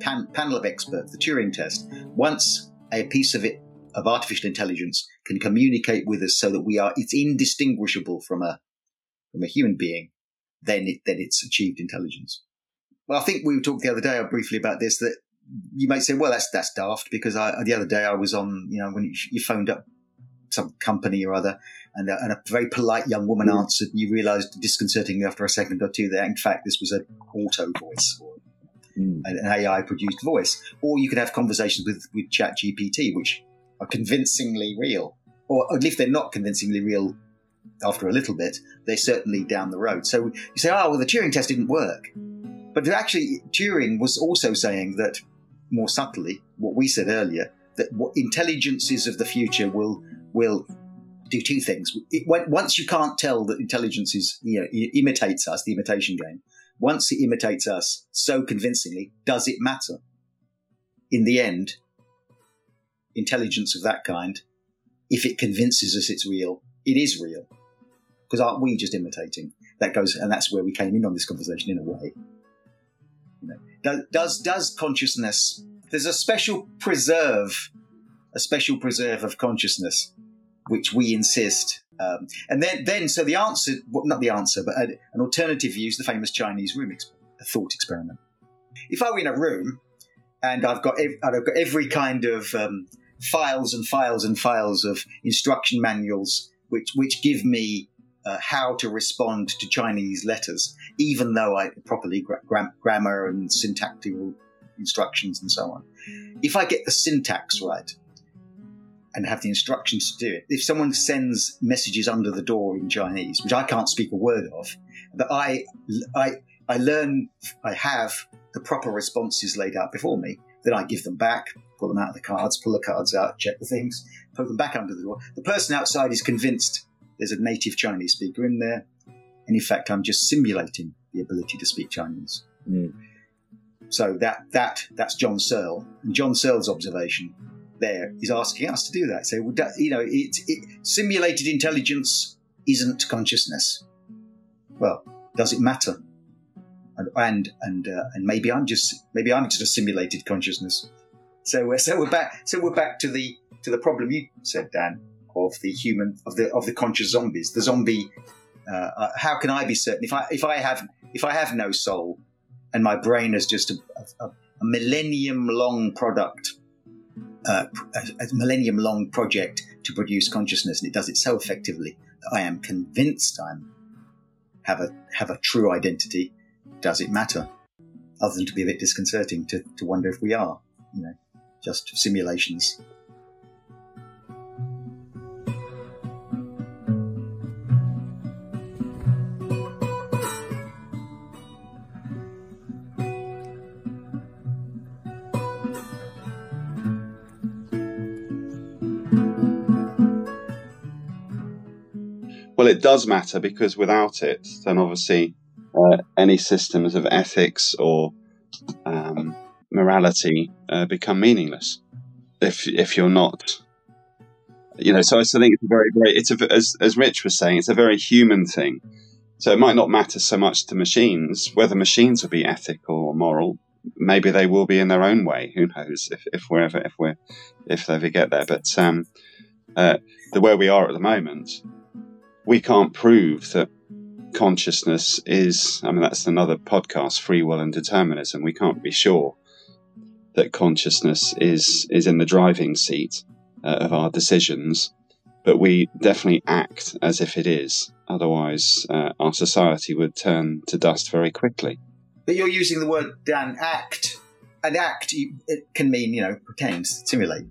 Speaker 3: pan, panel of experts. The Turing test. Once a piece of it of artificial intelligence can communicate with us so that we are it's indistinguishable from a from a human being, then it then it's achieved intelligence. Well, I think we talked the other day briefly about this that you might say, well, that's that's daft because I, the other day I was on, you know, when you, you phoned up some company or other, and a, and a very polite young woman
Speaker 2: Mm.
Speaker 3: answered, and you realised disconcertingly after a second or two that in fact this was an auto voice or
Speaker 2: Mm.
Speaker 3: an AI produced voice, or you could have conversations with with Chat GPT, which are convincingly real, or at least they're not convincingly real. After a little bit, they're certainly down the road. So you say, "Oh, well, the Turing test didn't work," but actually, Turing was also saying that more subtly what we said earlier that what intelligences of the future will will do two things. It, once you can't tell that intelligence is you know imitates us, the imitation game. Once it imitates us so convincingly, does it matter? In the end, intelligence of that kind, if it convinces us it's real, it is real. Because aren't we just imitating? That goes, and that's where we came in on this conversation in a way. Does does, consciousness? There's a special preserve, a special preserve of consciousness, which we insist. Um, and then, then, so the answer, well, not the answer, but an alternative view is the famous Chinese room thought experiment. If I were in a room and I've got ev- I've got every kind of um, files and files and files of instruction manuals which which give me uh, how to respond to Chinese letters, even though I properly gra- gram- grammar and syntactical instructions and so on. If I get the syntax right and have the instructions to do it, if someone sends messages under the door in Chinese, which I can't speak a word of, that I I I learn I have the proper responses laid out before me, then I give them back, pull them out of the cards, pull the cards out, check the things, put them back under the door. The person outside is convinced there's a native Chinese speaker in there, and in fact, I'm just simulating the ability to speak Chinese.
Speaker 2: Mm.
Speaker 3: So that that that's John Searle, and John Searle's observation there is asking us to do that. So, you know, it, it, simulated intelligence isn't consciousness. Well, does it matter? And and and, uh, and maybe I'm just maybe I'm just a simulated consciousness. So we're so we're back so we're back to the to the problem you said, Dan, of the human of the of the conscious zombies. The zombie. Uh, uh, how can I be certain if I if I have if I have no soul and my brain is just a, a, a millennium long product uh, a, a millennium long project to produce consciousness, and it does it so effectively that I am convinced I'm have a have a true identity. Does it matter? Other than to be a bit disconcerting to, to wonder if we are, you know, just simulations.
Speaker 4: Well, it does matter because without it, then obviously uh, any systems of ethics or um, morality uh, become meaningless. If if you're not, you know, so I think it's a very very it's a as as Rich was saying, it's a very human thing. So it might not matter so much to machines whether machines will be ethical or moral. Maybe they will be in their own way. Who knows? If if we're ever if we're if they ever get there, but um, uh, the where we are at the moment we can't prove that consciousness is, I mean, that's another podcast, free will and determinism. We can't be sure that consciousness is, is in the driving seat uh, of our decisions, but we definitely act as if it is. Otherwise, uh, our society would turn to dust very quickly.
Speaker 3: But you're using the word, Dan, act. An act it can mean, you know, pretend, simulate,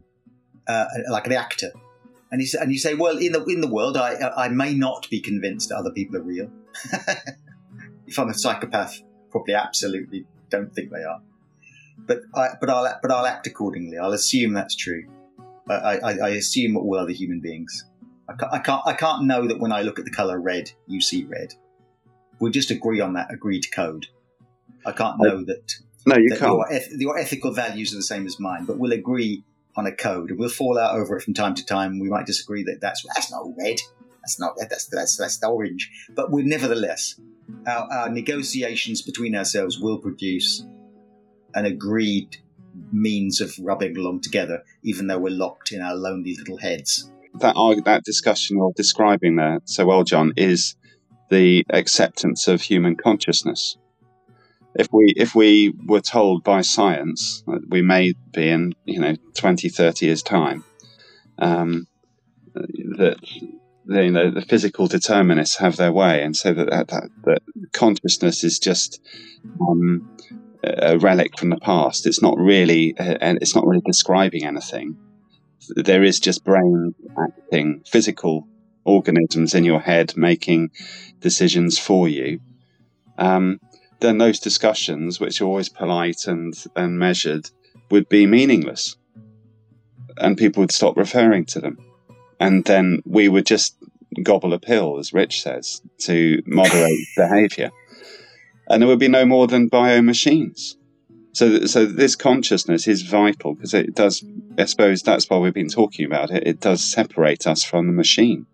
Speaker 3: uh, like an actor and you, and you say, well, in the in the world, I I may not be convinced that other people are real. if I'm a psychopath, probably absolutely don't think they are. But I but I'll but I'll act accordingly. I'll assume that's true. I, I, I assume all other human beings. I can't, I can't I can't know that when I look at the color red, you see red. We'll just agree on that agreed code. I can't oh. know that.
Speaker 4: No, you
Speaker 3: that
Speaker 4: can't.
Speaker 3: Your, your ethical values are the same as mine, but we'll agree on a code, and we'll fall out over it from time to time. We might disagree that that's that's not red, that's not that's that's that's orange, but we nevertheless, our, our negotiations between ourselves will produce an agreed means of rubbing along together, even though we're locked in our lonely little heads.
Speaker 4: That that discussion you're describing there so well, John, is the acceptance of human consciousness if we if we were told by science we may be in you know 20 30 years time um, that the, you know the physical determinists have their way and so that that, that, that consciousness is just um, a relic from the past. It's not really and it's not really describing anything. There is just brain acting physical organisms in your head making decisions for you. Um, then those discussions, which are always polite and, and measured, would be meaningless. And people would stop referring to them. And then we would just gobble a pill, as Rich says, to moderate behavior. And there would be no more than bio machines. So, so this consciousness is vital because it does, I suppose that's why we've been talking about it. It does separate us from the machine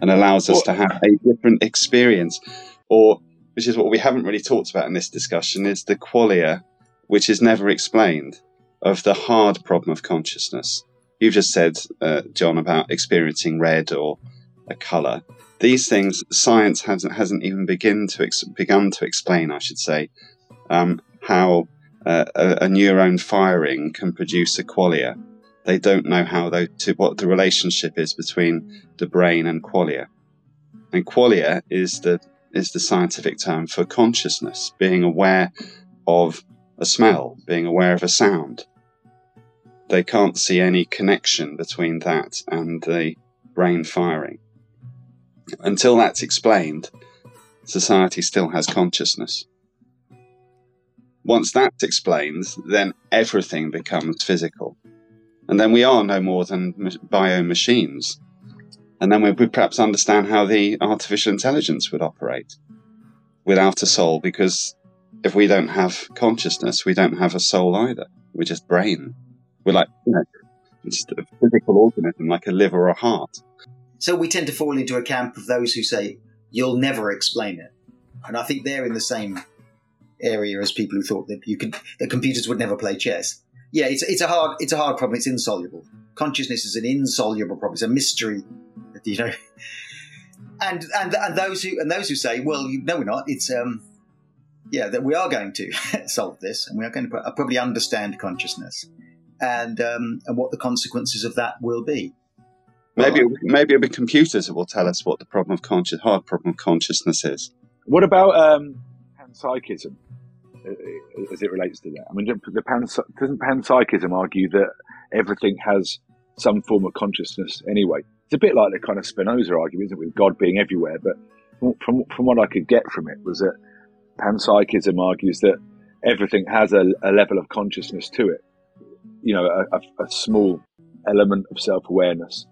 Speaker 4: and allows us well, to have a different experience or which is what we haven't really talked about in this discussion, is the qualia, which is never explained, of the hard problem of consciousness. You've just said, uh, John, about experiencing red or a colour. These things, science hasn't hasn't even begin to ex- begun to explain. I should say um, how uh, a, a, neuron firing can produce a qualia. They don't know how those two, what the relationship is between the brain and qualia. And qualia is the is the scientific term for consciousness, being aware of a smell, being aware of a sound. They can't see any connection between that and the brain firing. Until that's explained, society still has consciousness. Once that's explained, then everything becomes physical. And then we are no more than bio machines and then we would perhaps understand how the artificial intelligence would operate without a soul, because if we don't have consciousness, we don't have a soul either. We're just brain. We're like, you know, It's a physical organism like a liver or a heart.
Speaker 3: So we tend to fall into a camp of those who say, you'll never explain it. And I think they're in the same area as people who thought that you could that computers would never play chess. Yeah, it's it's a hard it's a hard problem. It's insoluble. Consciousness is an insoluble problem. It's a mystery. You know, and and and those who and those who say, well, you, no, we're not. It's um, yeah, that we are going to solve this, and we are going to probably understand consciousness, and um, and what the consequences of that will be.
Speaker 4: Maybe well, maybe it'll be computers that will tell us what the problem of conscious hard problem of consciousness is.
Speaker 2: What about um, panpsychism uh, as it relates to that? I mean, the pan, doesn't panpsychism argue that everything has some form of consciousness anyway? It's a bit like the kind of Spinoza argument, isn't it, with God being everywhere. But from from what I could get from it was that panpsychism argues that everything has a, a level of consciousness to it. You know, a, a, a small element of self awareness,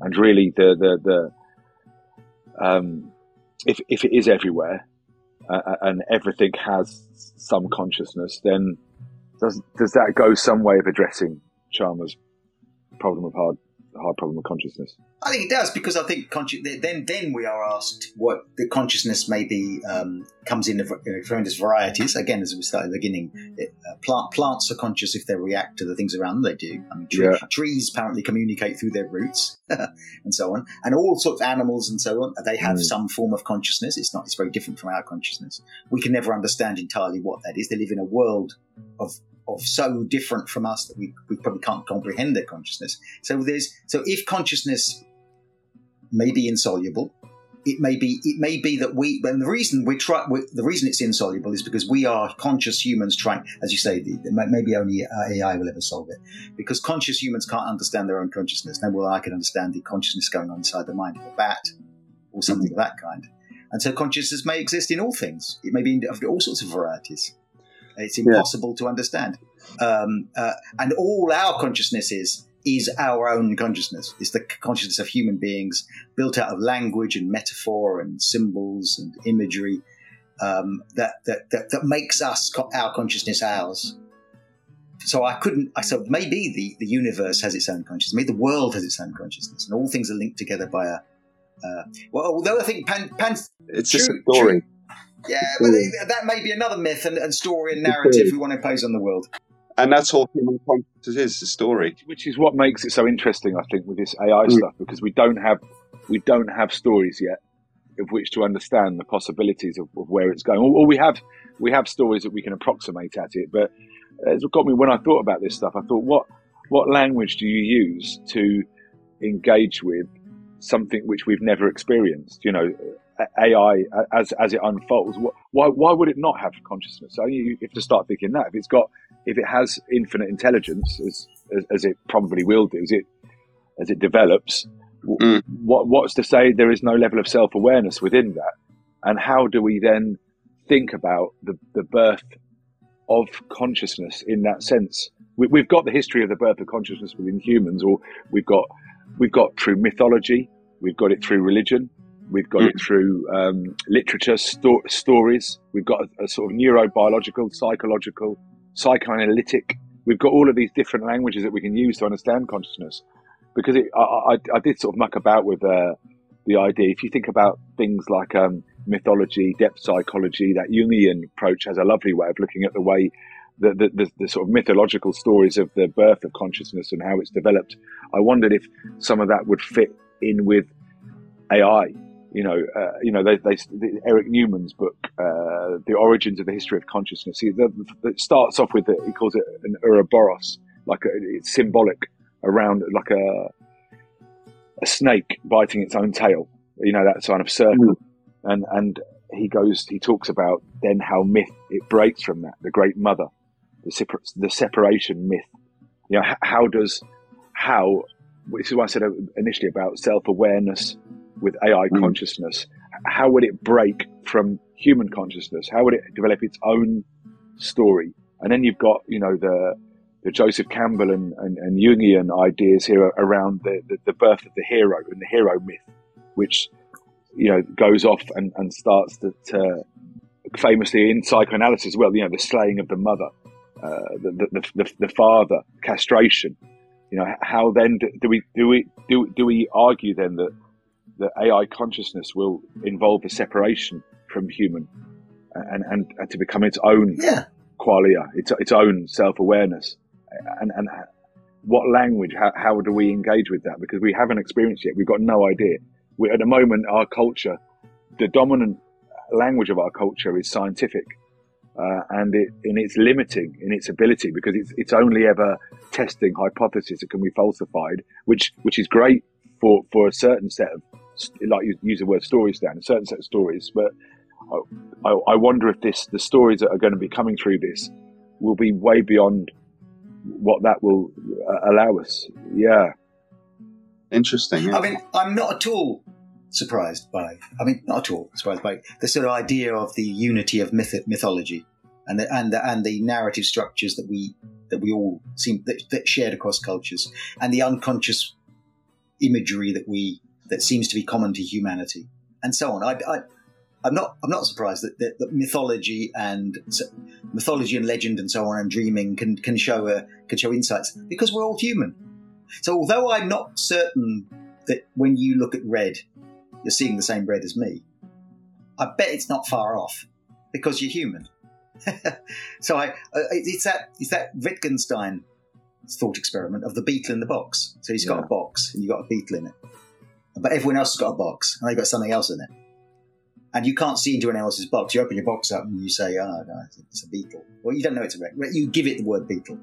Speaker 2: and really the the the um, if if it is everywhere, uh, uh, and everything has some consciousness, then does does that go some way of addressing Chalmers' problem of hard hard problem of consciousness?
Speaker 3: I think it does because I think consci- then then we are asked what the consciousness maybe um, comes in different varieties. Again, as we started at the beginning, it, uh, plant, plants are conscious if they react to the things around them. They do. I mean, tree, yeah. trees apparently communicate through their roots and so on, and all sorts of animals and so on. They have mm. some form of consciousness. It's not. It's very different from our consciousness. We can never understand entirely what that is. They live in a world of of so different from us that we, we probably can't comprehend their consciousness. So there's so if consciousness may be insoluble, it may be it may be that we and the reason we try we, the reason it's insoluble is because we are conscious humans trying as you say the, maybe only uh, AI will ever solve it. Because conscious humans can't understand their own consciousness. No than I can understand the consciousness going on inside the mind of a bat or something of that kind. And so consciousness may exist in all things. It may be in all sorts of varieties it's impossible yeah. to understand. Um, uh, and all our consciousness is is our own consciousness. It's the consciousness of human beings built out of language and metaphor and symbols and imagery um, that, that, that, that makes us our consciousness ours. So I couldn't. I said maybe the, the universe has its own consciousness. Maybe the world has its own consciousness, and all things are linked together by a. Uh, well, although I think pan, pan
Speaker 4: it's true, just a story. True,
Speaker 3: yeah, but they, that may be another myth and, and story and narrative we want to impose on the world.
Speaker 4: And that's all human consciousness is, the story.
Speaker 2: Which is what makes it so interesting, I think, with this AI mm. stuff, because we don't have we don't have stories yet of which to understand the possibilities of, of where it's going. Or, or, we have we have stories that we can approximate at it, but it's got me when I thought about this stuff. I thought, what what language do you use to engage with something which we've never experienced? You know, AI as as it unfolds. Why why would it not have consciousness? So you have to start thinking that if it's got if it has infinite intelligence, as as, as it probably will do, as it as it develops, mm. what what's to say there is no level of self awareness within that? And how do we then think about the the birth of consciousness in that sense? We, we've got the history of the birth of consciousness within humans, or we've got we've got through mythology, we've got it through religion, We've got mm. it through um, literature, sto- stories. We've got a, a, sort of neurobiological, psychological, psychoanalytic. We've got all of these different languages that we can use to understand consciousness. Because it, I, I, I, did sort of muck about with uh, the idea. If you think about things like um, mythology, depth psychology, that Jungian approach has a lovely way of looking at the way the, the, the, the, sort of mythological stories of the birth of consciousness and how it's developed. I wondered if some of that would fit in with AI you know, uh, you know, they, they, the, Erich Neumann's book, uh, "The Origins of the History of Consciousness." He the, the, it starts off with he calls it an Ouroboros, like a, it's symbolic around like a a snake biting its own tail. You know that kind of circle, mm. and and he goes, he talks about then how myth it breaks from that, the Great Mother, the the separation myth. You know, how does how this is what I said initially about self awareness with AI mm. consciousness, how would it break from human consciousness? How would it develop its own story? And then you've got, you know, the the Joseph Campbell and, and, and Jungian ideas here around the, the, the, birth of the hero and the hero myth, which, you know, goes off and, and starts to, to famously in psychoanalysis as well, you know, the slaying of the mother, uh, the, the, the, the, father, castration, You know, how then do, do we do we do, do we argue then that that AI consciousness will involve a separation from human uh, and, and, and to become its own
Speaker 3: Yeah.
Speaker 2: qualia, its, its own self awareness. And, and uh, what language, how, how do we engage with that? Because we haven't experienced it. We've got no idea. We, at the moment, our culture, the dominant language of our culture is scientific. Uh, and it, and it's limiting in its ability because it's, it's only ever testing hypotheses that can be falsified, which, which is great for, for a certain set of, like you use the word stories Dan, a certain set of stories. But I, I wonder if this, the stories that are going to be coming through this will be way beyond what that will uh, allow us. Yeah.
Speaker 4: Interesting. yeah.
Speaker 3: I mean, I'm not at all surprised by. I mean, not at all surprised by the sort of idea of the unity of myth- mythology and the, and the, and the narrative structures that we that we all seem that, that shared across cultures and the unconscious imagery that we that seems to be common to humanity and so on. I, I I'm not. I'm not surprised that, that, that mythology and mythology and legend and so on and dreaming can can show a, can show insights because we're all human. So although I'm not certain that when you look at red, you're seeing the same red as me, I bet it's not far off because you're human. so I, uh, it's that it's that Wittgenstein thought experiment of the beetle in the box. So he's got a box and you've got a beetle in it, but everyone else has got a box and they've got something else in it. And you can't see into anyone else's box. You open your box up and you say, "Oh no, I think it's a beetle." Well, you don't know it's a red. You give it the word beetle,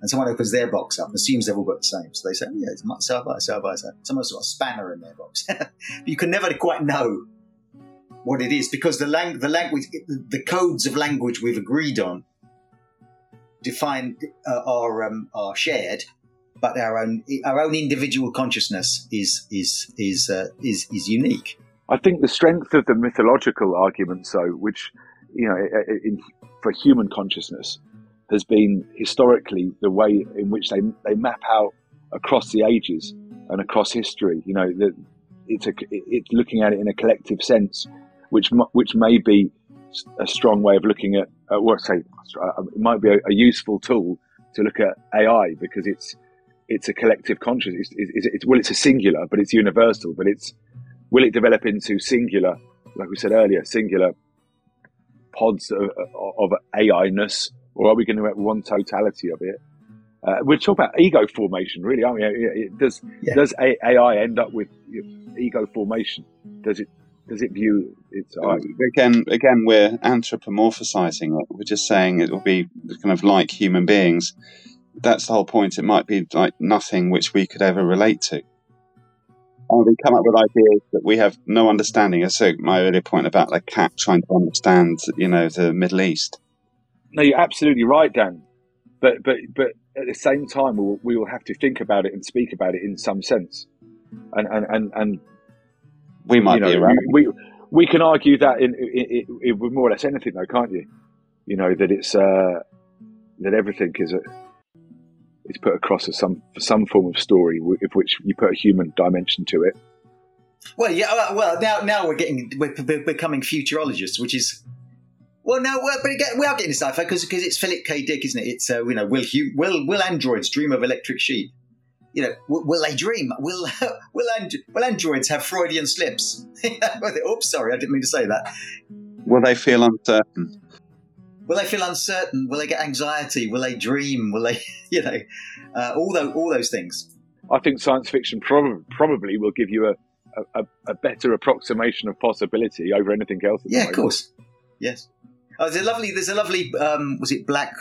Speaker 3: and someone opens their box up and assumes they've all got the same. So they say, oh, "Yeah, it's my- so have I, so have I." So someone's got a spanner in their box. but you can never quite know what it is because the lang- the language, the codes of language we've agreed on, define uh, are um, are shared, but our own our own individual consciousness is is is uh, is is unique.
Speaker 2: I think the strength of the mythological argument, so which you know, in, for human consciousness, has been historically the way in which they they map out across the ages and across history. You know, it's a it's looking at it in a collective sense, which which may be a strong way of looking at, uh, well, say uh, it might be a, a useful tool to look at AI because it's it's a collective consciousness. It's, it's, it's, well, it's a singular, but it's universal. But it's will it develop into singular, like we said earlier, singular pods of, of AI-ness, or are we going to have one totality of it? Uh, we're talking about ego formation, really, aren't we? It- it- Does
Speaker 3: Yeah.
Speaker 2: does A- AI end up with ego formation? Does it does it view its I?
Speaker 4: again, again, we're anthropomorphizing it. We're just saying it will be kind of like human beings. That's the whole point. It might be like nothing which we could ever relate to. And we come up with ideas that we have no understanding. So my earlier point about the cat trying to understand, you know, the Middle East.
Speaker 2: No, you're absolutely right, Dan. But but but at the same time, we will, we will have to think about it and speak about it in some sense, and and and, and
Speaker 4: We might
Speaker 2: you know,
Speaker 4: be around.
Speaker 2: we, we can argue that in, in, in, with more or less anything, though, can't you? You know that it's uh, that everything is a is put across as some some form of story, w- of which you put a human dimension to it.
Speaker 3: Well, yeah. uh, Well, now now we're getting we're, we're becoming futurologists, which is well, no, well, but again, we are getting sci-fi because because it's Philip K. Dick, isn't it? It's uh, you know, will hu- will will androids dream of electric sheep? You know, will, will they dream? Will will and, will androids have Freudian slips? Oops, sorry, I didn't mean to say that.
Speaker 4: Will they feel uncertain?
Speaker 3: Will they feel uncertain? Will they get anxiety? Will they dream? Will they, you know, uh, all those all those things?
Speaker 2: I think science fiction prob- probably will give you a, a, a better approximation of possibility over anything else.
Speaker 3: Yeah, of course. Yes. Oh, there's a lovely. There's a lovely. Um, was it Black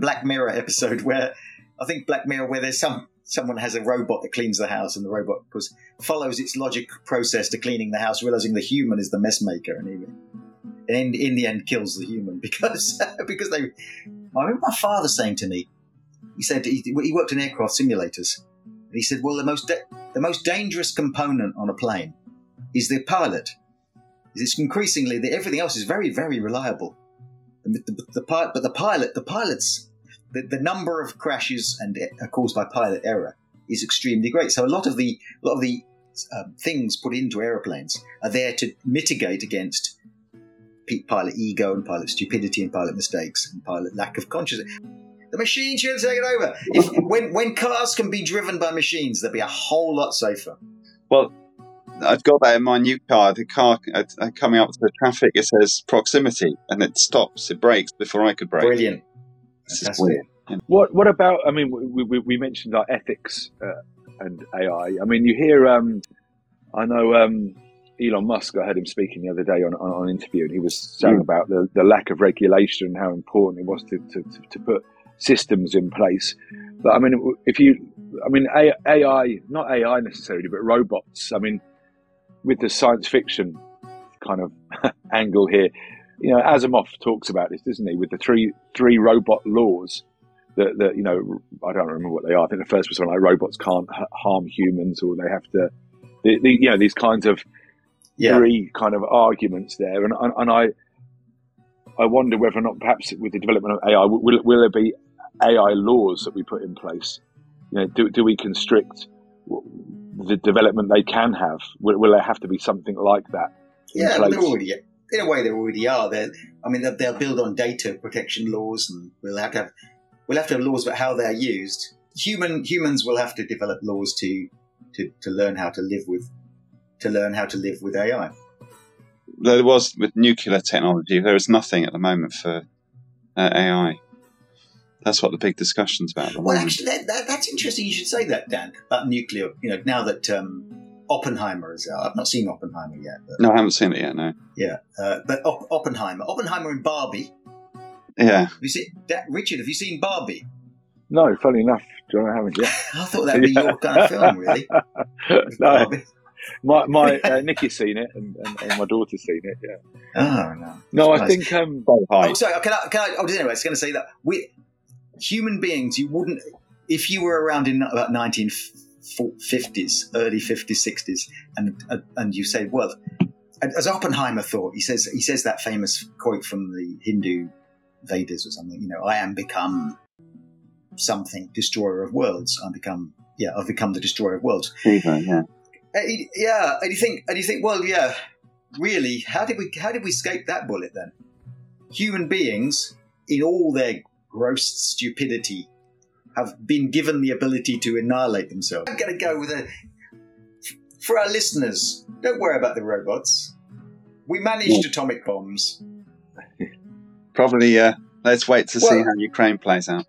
Speaker 3: Black Mirror episode where I think Black Mirror where there's some someone has a robot that cleans the house and the robot of course follows its logic process to cleaning the house, realizing the human is the mess maker, and he, in, in the end kills the human because because they. I remember my father saying to me, he said he, he worked in aircraft simulators, and he said, "Well, the most the most dangerous component on a plane is the pilot." It's increasingly that everything else is very, very reliable. The, the, the pi- but the pilot, the pilots, the, the number of crashes and uh, caused by pilot error is extremely great. So a lot of the a lot of the um, things put into aeroplanes are there to mitigate against pilot ego and pilot stupidity and pilot mistakes and pilot lack of consciousness. The machines should take it over. If, when when cars can be driven by machines, they'll be a whole lot safer.
Speaker 4: Well, I've got that in my new car. The car uh, uh, coming up to the traffic, it says proximity, and it stops. It brakes before I could brake.
Speaker 3: Brilliant.
Speaker 4: This is
Speaker 3: Fantastic.
Speaker 4: weird.
Speaker 2: What What about? I mean, we, we, we mentioned our ethics uh, and AI. I mean, you hear. Um, I know um, Elon Musk. I heard him speaking the other day on, on, on an interview, and he was saying
Speaker 4: Mm.
Speaker 2: about the, the lack of regulation and how important it was to, to, to, put systems in place. But I mean, if you, I mean, AI, not AI necessarily, but robots. I mean, with the science fiction kind of angle here, you know, Asimov talks about this, doesn't he? With the three three robot laws that, that you know, I don't remember what they are. I think the first was something like robots can't harm humans, or they have to, the, the, you know, these kinds of
Speaker 3: Yeah.
Speaker 2: three kind of arguments there, and and, and I, I wonder whether or not perhaps with the development of AI, will will there be AI laws that we put in place? You know, do do we constrict the development they can have? Will, will there have to be something like that? in
Speaker 3: Yeah, they're already in a way they already are. They're, I mean, they'll, they'll build on data protection laws, and we'll have to have we'll have to have laws about how they're used. Human humans will have to develop laws to to, to learn how to live with to learn how to live with AI.
Speaker 4: There was with nuclear technology. There is nothing at the moment for uh, AI. That's what the big discussion's about.
Speaker 3: Well,
Speaker 4: moment.
Speaker 3: actually, that, that, that's interesting. You should say that, Dan, about nuclear. You know, now that um, Oppenheimer is out, I've not seen Oppenheimer yet, but
Speaker 4: no, I haven't seen it yet. No.
Speaker 3: yeah, uh, but Op- Oppenheimer, Oppenheimer and Barbie.
Speaker 4: Yeah.
Speaker 3: Have you seen that, Richard? Have you seen Barbie?
Speaker 2: No, funny enough, John, I haven't yet.
Speaker 3: I thought that'd be your kind of film, really.
Speaker 2: no,
Speaker 3: Barbie.
Speaker 2: My my uh, Nikki's seen it, and, and, and my daughter's seen it. Yeah.
Speaker 3: Oh no.
Speaker 2: No, I
Speaker 3: Nice.
Speaker 2: think um,
Speaker 4: So high.
Speaker 3: Oh, sorry. Can I? Can I? Oh, anyway, I was going to say that we human beings. You wouldn't if you were around in about nineteen fifties, early fifties, sixties, and and you say, well, as Oppenheimer thought, he says he says that famous quote from the Hindu Vedas or something. You know, I am become something, destroyer of worlds. I become. Yeah, I've become the destroyer of worlds.
Speaker 4: Fever, yeah.
Speaker 3: And yeah, and you think, and you think, well, yeah, really, how did we, how did we escape that bullet then? Human beings, in all their gross stupidity, have been given the ability to annihilate themselves. I'm going to go with a, for our listeners, don't worry about the robots. We managed atomic bombs.
Speaker 4: Probably. Uh, let's wait to see how Ukraine plays out.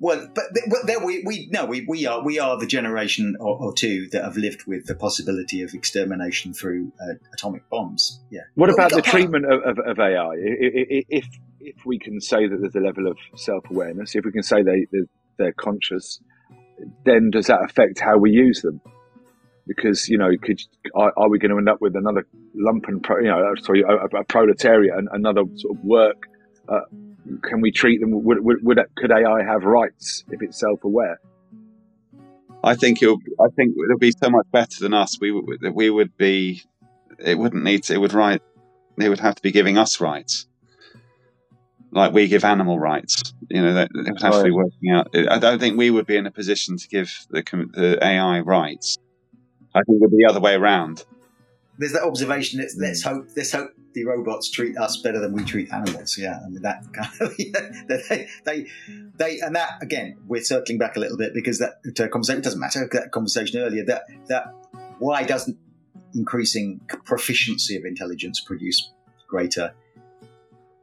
Speaker 3: Well, but, but there we, we no we, we are we are the generation or, or two that have lived with the possibility of extermination through uh, atomic bombs. Yeah.
Speaker 2: What
Speaker 3: Well, we
Speaker 2: about the
Speaker 3: got-
Speaker 2: treatment of, of, of AI? If if we can say that there's a level of self awareness, if we can say they they're, they're conscious, then does that affect how we use them? Because you know, could are, are we going to end up with another lumpen, pro, you know, sorry, a, a proletariat, and another sort of work? Uh, can we treat them? Would, would, would could AI have rights if it's self aware?
Speaker 4: I think it'll. I think it'll be so much better than us. We would. We would be. It wouldn't need to. It would right. It would have to be giving us rights, like we give animal rights. You know, that it would have to be working out. I don't think we would be in a position to give the the AI rights. I think it would be the other way around.
Speaker 3: There's that observation. Let's let's hope let's hope the robots treat us better than we treat animals. Yeah, I mean that kind of yeah, they, they they and that again. We're circling back a little bit because that conversation it doesn't matter. That conversation earlier that that why doesn't increasing proficiency of intelligence produce greater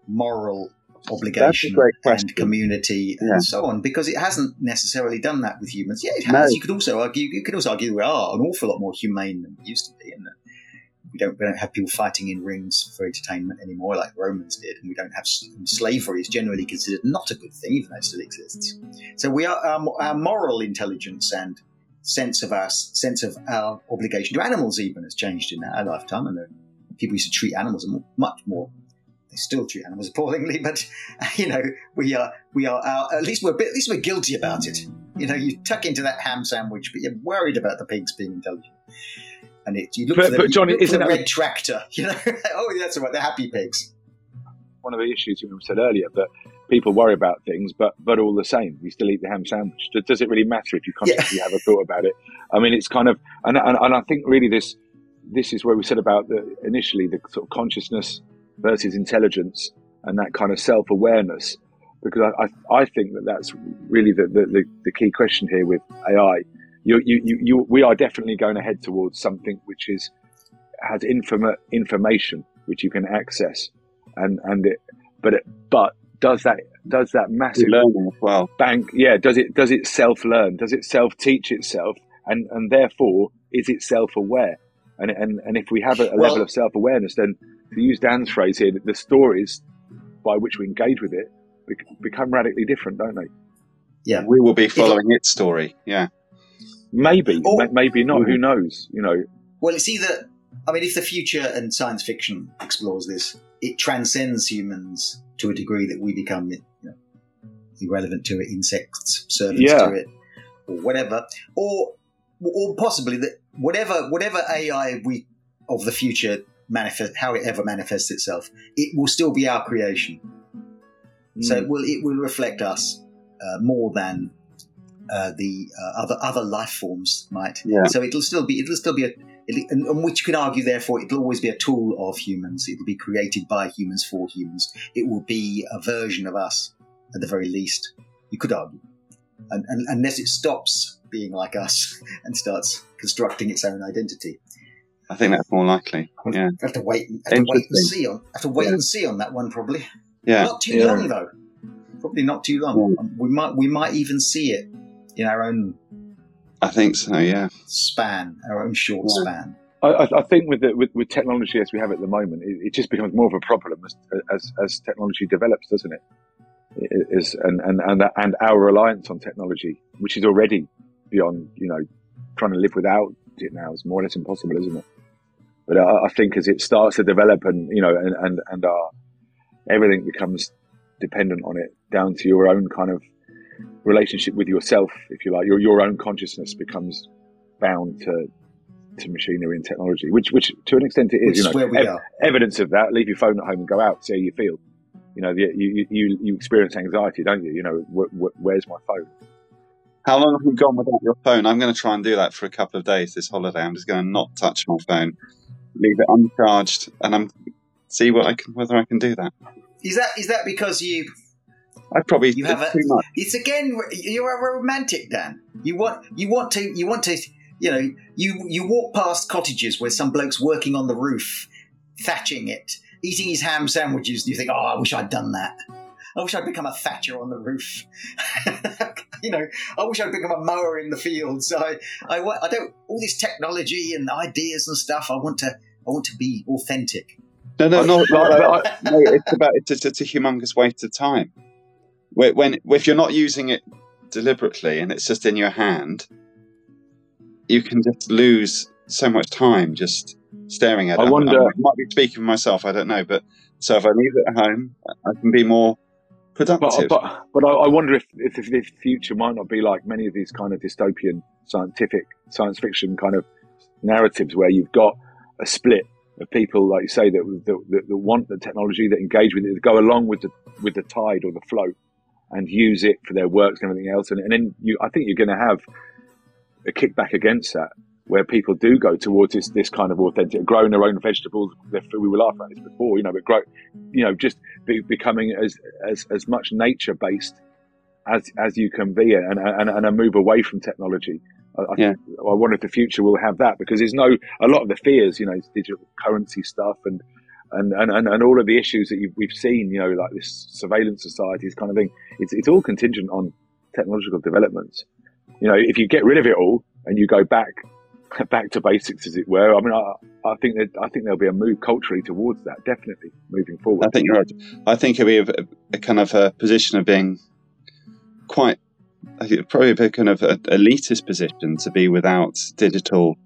Speaker 3: moral obligation and community
Speaker 4: Yeah.
Speaker 3: and so on because it hasn't necessarily done that with humans yeah it
Speaker 4: No.
Speaker 3: has you could also argue you could also argue we are an awful lot more humane than we used to be and that we don't, we don't have people fighting in rings for entertainment anymore like Romans did, and we don't have slavery is generally considered not a good thing, even though it still exists. So we are our, moral intelligence and sense of our sense of our obligation to animals even has changed in our lifetime, and people used to treat animals much more. They still treat animals appallingly, but you know we are we are our, at least we're at least we're guilty about it. You know, you tuck into that ham sandwich, but you're worried about the pigs being intelligent. And it, you look
Speaker 2: But-
Speaker 3: for the,
Speaker 2: but Johnny,
Speaker 3: you look for
Speaker 2: isn't
Speaker 3: the
Speaker 2: that-
Speaker 3: red tractor. You know, oh, that's right, the happy pigs.
Speaker 2: One of the issues we said earlier, that people worry about things, but but all the same, we still eat the ham sandwich. Does, does it really matter if you consciously have a thought about it? I mean, it's kind of, and, and, and I think really this this is where we said about the initially the sort of consciousness versus intelligence and that kind of self awareness. because I, I, I think that that's really the, the, the, key question here with AI. You, you, you, you, we are definitely going to head towards something which is has informa- information which you can access, and and it, but it, but does that does that massive
Speaker 4: learning as well
Speaker 2: bank? Yeah, does it does it self learn? Does it self teach itself? And and therefore is it self aware? And, and and if we have a, a well, level of self awareness, then to use Dan's phrase here, the stories by which we engage with it become radically different, don't they?
Speaker 4: Yeah, we will be following its story. Yeah,
Speaker 2: maybe, or, maybe not. Mm-hmm. Who knows? You know.
Speaker 3: Well, it's either. I mean, if the future and science fiction explores this, it transcends humans to a degree that we become you know, irrelevant to it, insects, servants yeah. to it, or whatever, or or possibly that whatever whatever AI we of the future manifest, how it ever manifests itself, it will still be our creation. Mm. So it will it will reflect us uh, more than uh, the uh, other other life forms might. Yeah. So it'll still be it'll still be a and, and, which you could argue therefore it'll always be a tool of humans. It'll be created by humans for humans. It will be a version of us at the very least. You could argue, and, and, unless it stops being like us and starts constructing its own identity.
Speaker 4: I think that's more likely. Yeah,
Speaker 3: have to wait. Have to wait and see on. Have to wait yeah. and see on that one probably.
Speaker 4: Yeah,
Speaker 3: not too yeah. long though. Probably not too long. Yeah. We might we might even see it in our own.
Speaker 4: I think so. Yeah.
Speaker 3: Span our own short span.
Speaker 2: I, I, think with, the, with, with technology as we have at the moment, it, it, just becomes more of a problem as, as, as technology develops, doesn't it? it is and, and and and our reliance on technology, which is already beyond you know trying to live without it now is more or less impossible, isn't it? But I, I think as it starts to develop and you know and and, and our everything becomes dependent on it, down to your own kind of relationship with yourself, if you like, your your own consciousness becomes bound to to machinery and technology, which which to an extent it is.
Speaker 3: Which you know, ev-
Speaker 2: evidence of that. Leave your phone at home and go out, see how you feel. You know, you you you experience anxiety, don't you? You know, wh- wh- where's my phone?
Speaker 4: How long have you gone without your phone? I'm going to try and do that for a couple of days this holiday. I'm just going to not touch my phone, leave it uncharged, and I'm see what I can whether I can do that.
Speaker 3: Is that is that because you?
Speaker 4: I probably you have a, too much.
Speaker 3: It's again you're a romantic, Dan. You want you want to you want to you know you you walk past cottages where some bloke's working on the roof, thatching it, eating his ham sandwiches, and you think, oh, I wish I'd done that. I wish I'd become a thatcher on the roof. you know, I wish I'd become a mower in the fields. I, I, I don't all this technology and ideas and stuff. I want to, I want to be authentic.
Speaker 4: No, no, no, no, no, no It's about it's, it's a humongous waste of time. When, when if you're not using it deliberately and it's just in your hand, you can just lose so much time just staring at it.
Speaker 2: I wonder.
Speaker 4: I might be speaking for myself. I don't know, but so if I leave it at home, I can be more uh, productive.
Speaker 2: But, but, but I, wonder if, if, if the future might not be like many of these kind of dystopian scientific science fiction kind of narratives where you've got a split of people, like you say, that, that, that want the technology, that engage with it, that go along with the with the tide or the flow, and use it for their works and everything else. And, and then you, I think you're going to have a kickback against that where people do go towards this, this kind of authentic, growing their own vegetables. We were laughing at this before, you know, but grow, you know, just be, becoming as, as, as much nature based as, as you can be and, and, and a move away from technology. I, yeah. I, wonder if the future will have that because there's no, a lot of the fears, you know, digital currency stuff and, and, and, and, all of the issues that we've seen, you know, like this surveillance society, this kind of thing, it's, it's all contingent on technological developments. You know, if you get rid of it all and you go back back to basics, as it were. I mean, I, I think that I think there'll be a move culturally towards that, definitely moving forward.
Speaker 4: I think you're right. I think it'll be a, a kind of a position of being quite, probably a kind of elitist position to be without digital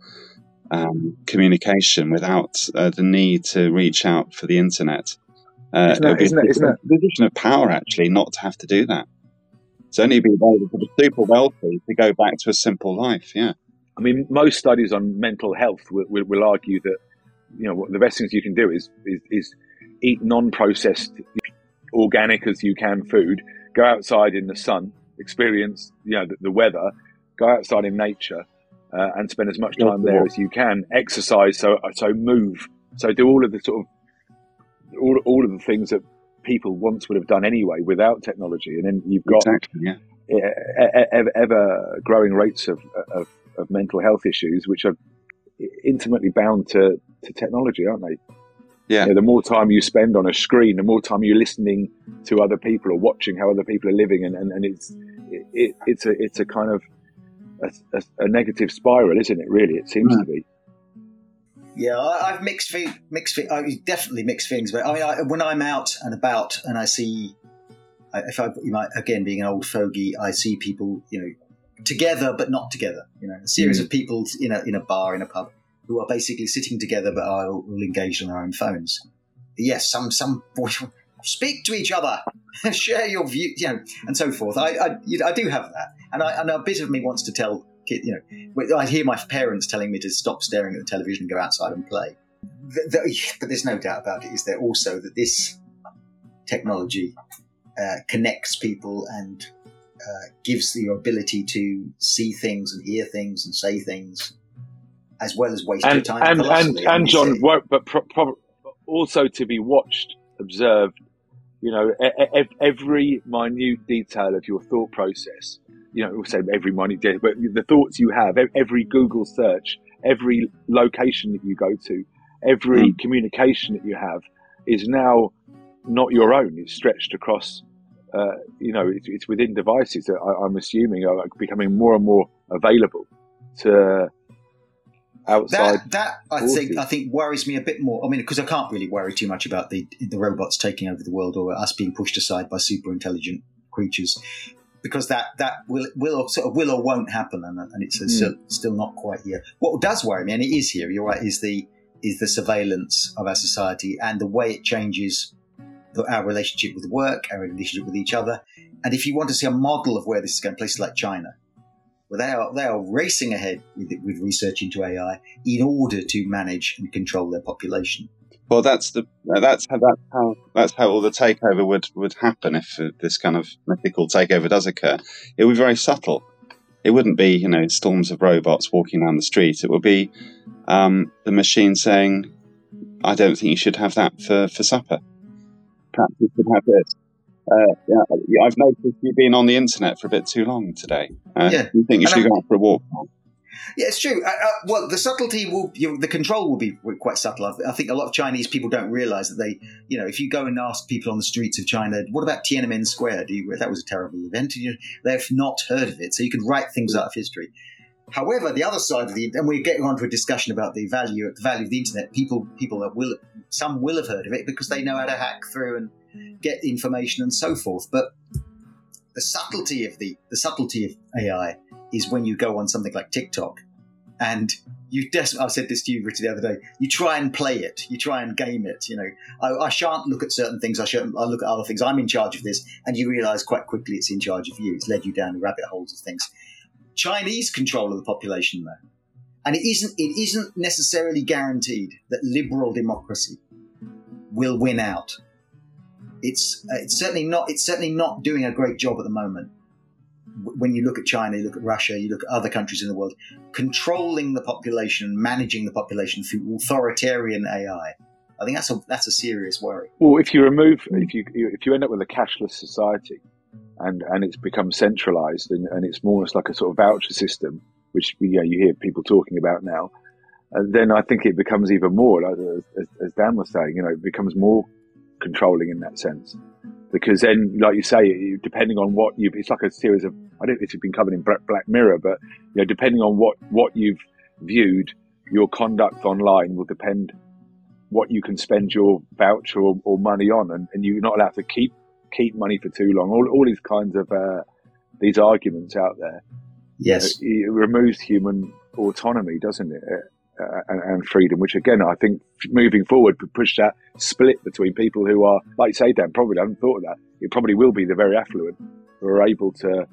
Speaker 4: um, communication, without uh, the need to reach out for the internet.
Speaker 2: Uh, isn't that, isn't that, isn't that,
Speaker 4: position of power actually not to have to do that. It's only be able for the super wealthy to go back to a simple life. Yeah.
Speaker 2: I mean, most studies on mental health will, will, will argue that you know the best things you can do is is, is eat non-processed, organic as you can food. Go outside in the sun, experience you know the, the weather. Go outside in nature, uh, and spend as much time there as you can. Exercise, so so move, so do all of the sort of all, all of the things that people once would have done anyway without technology. And then you've got
Speaker 4: exactly, yeah.
Speaker 2: ever, ever growing rates of, of, of mental health issues, which are intimately bound to, to technology, aren't they?
Speaker 4: Yeah.
Speaker 2: You know, the more time you spend on a screen, the more time you're listening to other people or watching how other people are living, and, and, and it's it, it's a it's a kind of a, a, a negative spiral, isn't it? Really, it seems mm. to be.
Speaker 3: Yeah, I, have mixed fe- mixed fe- I definitely mixed feelings. But I mean, I, when I'm out and about and I see, if I you know, again being an old fogey, I see people you know together but not together. You know, a series mm. of people in a in a bar in a pub who are basically sitting together but are all engaged on their own phones. Yes, some some speak to each other, share your view, you know, and so forth. I I, I do have that, and, I, and a bit of me wants to tell you know, I hear my parents telling me to stop staring at the television and go outside and play. But there's no doubt about it. Is there also that this technology uh, connects people and uh, gives the ability to see things and hear things and say things as well as waste
Speaker 2: and,
Speaker 3: your time.
Speaker 2: And and, and John, but pro- pro- also to be watched, observed. You know, every minute detail of your thought process. You know, say every minute detail, but the thoughts you have, every Google search, every location that you go to, every mm. communication that you have, is now not your own. It's stretched across. Uh, you know, it's, it's, within devices that I, am assuming are becoming more and more available to outside.
Speaker 3: That, that I think I think worries me a bit more. I mean, because I can't really worry too much about the the robots taking over the world or us being pushed aside by super intelligent creatures, because that that will will or, sort of will or won't happen, and, and it's mm. still, still not quite here. What does worry me, and it is here, you're right, is the is the surveillance of our society and the way it changes the, our relationship with work, our relationship with each other. And if you want to see a model of where this is going, places like China, well, they are they are racing ahead with, with research into AI in order to manage and control their population.
Speaker 4: Well, that's the that's how that's how that's how all the takeover would would happen if this kind of mythical takeover does occur. It would be very subtle. It wouldn't be you know storms of robots walking down the street. It would be um, the machine saying, "I don't think you should have that for for supper. Perhaps you should have this." Uh, yeah, I've noticed you've been on the internet for a bit too long today. Uh, yeah. You think you and should I'm, go out for a walk?
Speaker 3: Yeah, it's true. Uh, uh, well, the subtlety will, you know, the control will be quite subtle. I think a lot of Chinese people don't realize that they, you know, if you go and ask people on the streets of China, what about Tiananmen Square? Do you, that was a terrible event. You, they've not heard of it. So you can write things out of history. However, the other side of the, and we're getting on to a discussion about the value, the value of the internet. People, people that will, some will have heard of it because they know how to hack through and get information and so forth. But the subtlety of the the subtlety of AI is when you go on something like TikTok and you des- I said this to you, Richard, the other day. You try and play it. You try and game it. You know, I, I shan't look at certain things. I shan't. I look at other things. I'm in charge of this, and you realise quite quickly it's in charge of you. It's led you down the rabbit holes of things. Chinese control of the population, though, and it isn't. It isn't necessarily guaranteed that liberal democracy will win out it's uh, it's certainly not it's certainly not doing a great job at the moment. When you look at China, you look at Russia, you look at other countries in the world, controlling the population, managing the population through authoritarian AI. I think that's a that's a serious worry.
Speaker 2: Well, if you remove if you if you end up with a cashless society, and and it's become centralized and, and it's more like a sort of voucher system, which you know, you hear people talking about now, and then I think it becomes even more, like, as, as Dan was saying, you know, it becomes more controlling in that sense. Because then, like you say, depending on what you've, it's like a series of, I don't know if it's been covered in Black Mirror, but, you know, depending on what, what you've viewed, your conduct online will depend what you can spend your voucher or, or money on. And, and, you're not allowed to keep, keep money for too long. All, all these kinds of, uh, these arguments out there.
Speaker 3: Yes.
Speaker 2: You know, it removes human autonomy, doesn't it? Uh, and, and, freedom, which again, I think moving forward could push that split between people who are, like you say, Dan, probably haven't thought of that. It probably will be the very affluent who are able to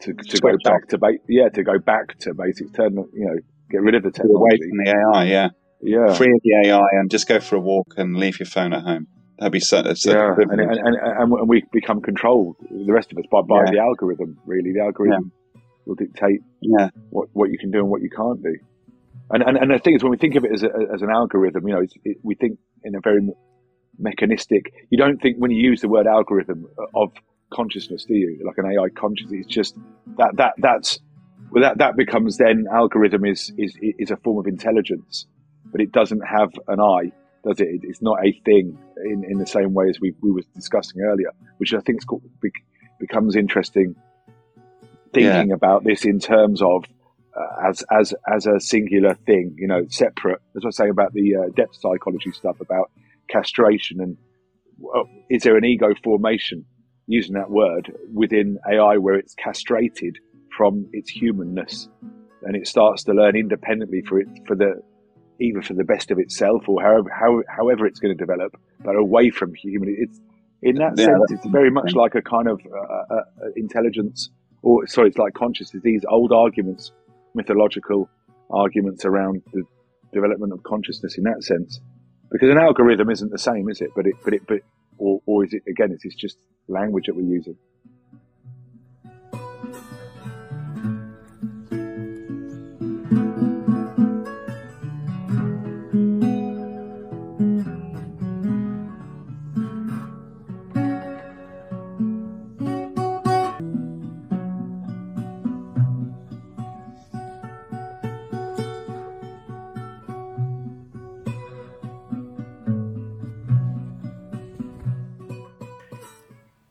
Speaker 2: to, to go back to ba- yeah to go back to basics, turn you know get rid of the technology,
Speaker 4: away from the AI, yeah,
Speaker 2: yeah,
Speaker 4: free of the AI, and just go for a walk and leave your phone at home. That'd be so. so
Speaker 2: yeah, and, and, and, and, we become controlled, the rest of us, by, by yeah. the algorithm. Really, the algorithm yeah. will dictate
Speaker 4: yeah.
Speaker 2: what what you can do and what you can't do. And, and, and the thing is, when we think of it as, a, as an algorithm, you know, it, we think in a very mechanistic. You don't think when you use the word algorithm uh, of consciousness, do you? Like an AI consciousness. It's just that that that's well, that that becomes then algorithm is is is a form of intelligence, but it doesn't have an eye, does it? It's not a thing in, in the same way as we we were discussing earlier, which I think is called, becomes interesting. Thinking yeah. about this in terms of uh, as as as a singular thing, you know, separate. As I was saying about the uh, depth psychology stuff about castration and well, is there an ego formation using that word within AI where it's castrated from its humanness and it starts to learn independently for it for the either for the best of itself or however how, however it's going to develop, but away from human. It's in that yeah, sense, it's very much like a kind of uh, uh, uh, intelligence, or sorry, it's like consciousness. These old arguments, mythological arguments around the development of consciousness in that sense, because an algorithm isn't the same, is it? But it, but it, but or, or is it again? It's just language that we're using.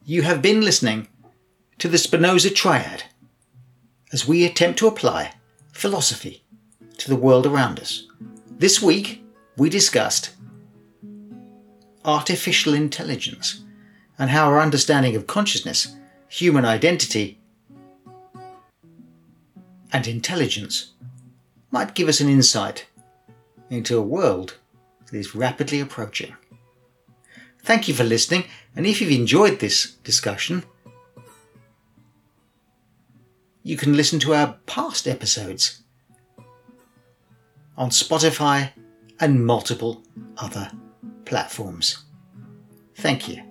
Speaker 3: You have been listening to the Spinoza Triad as we attempt to apply philosophy to the world around us. This week, we discussed artificial intelligence and how our understanding of consciousness, human identity, and intelligence might give us an insight into a world that is rapidly approaching. Thank you for listening, and if you've enjoyed this discussion, you can listen to our past episodes on Spotify and multiple other platforms. Thank you.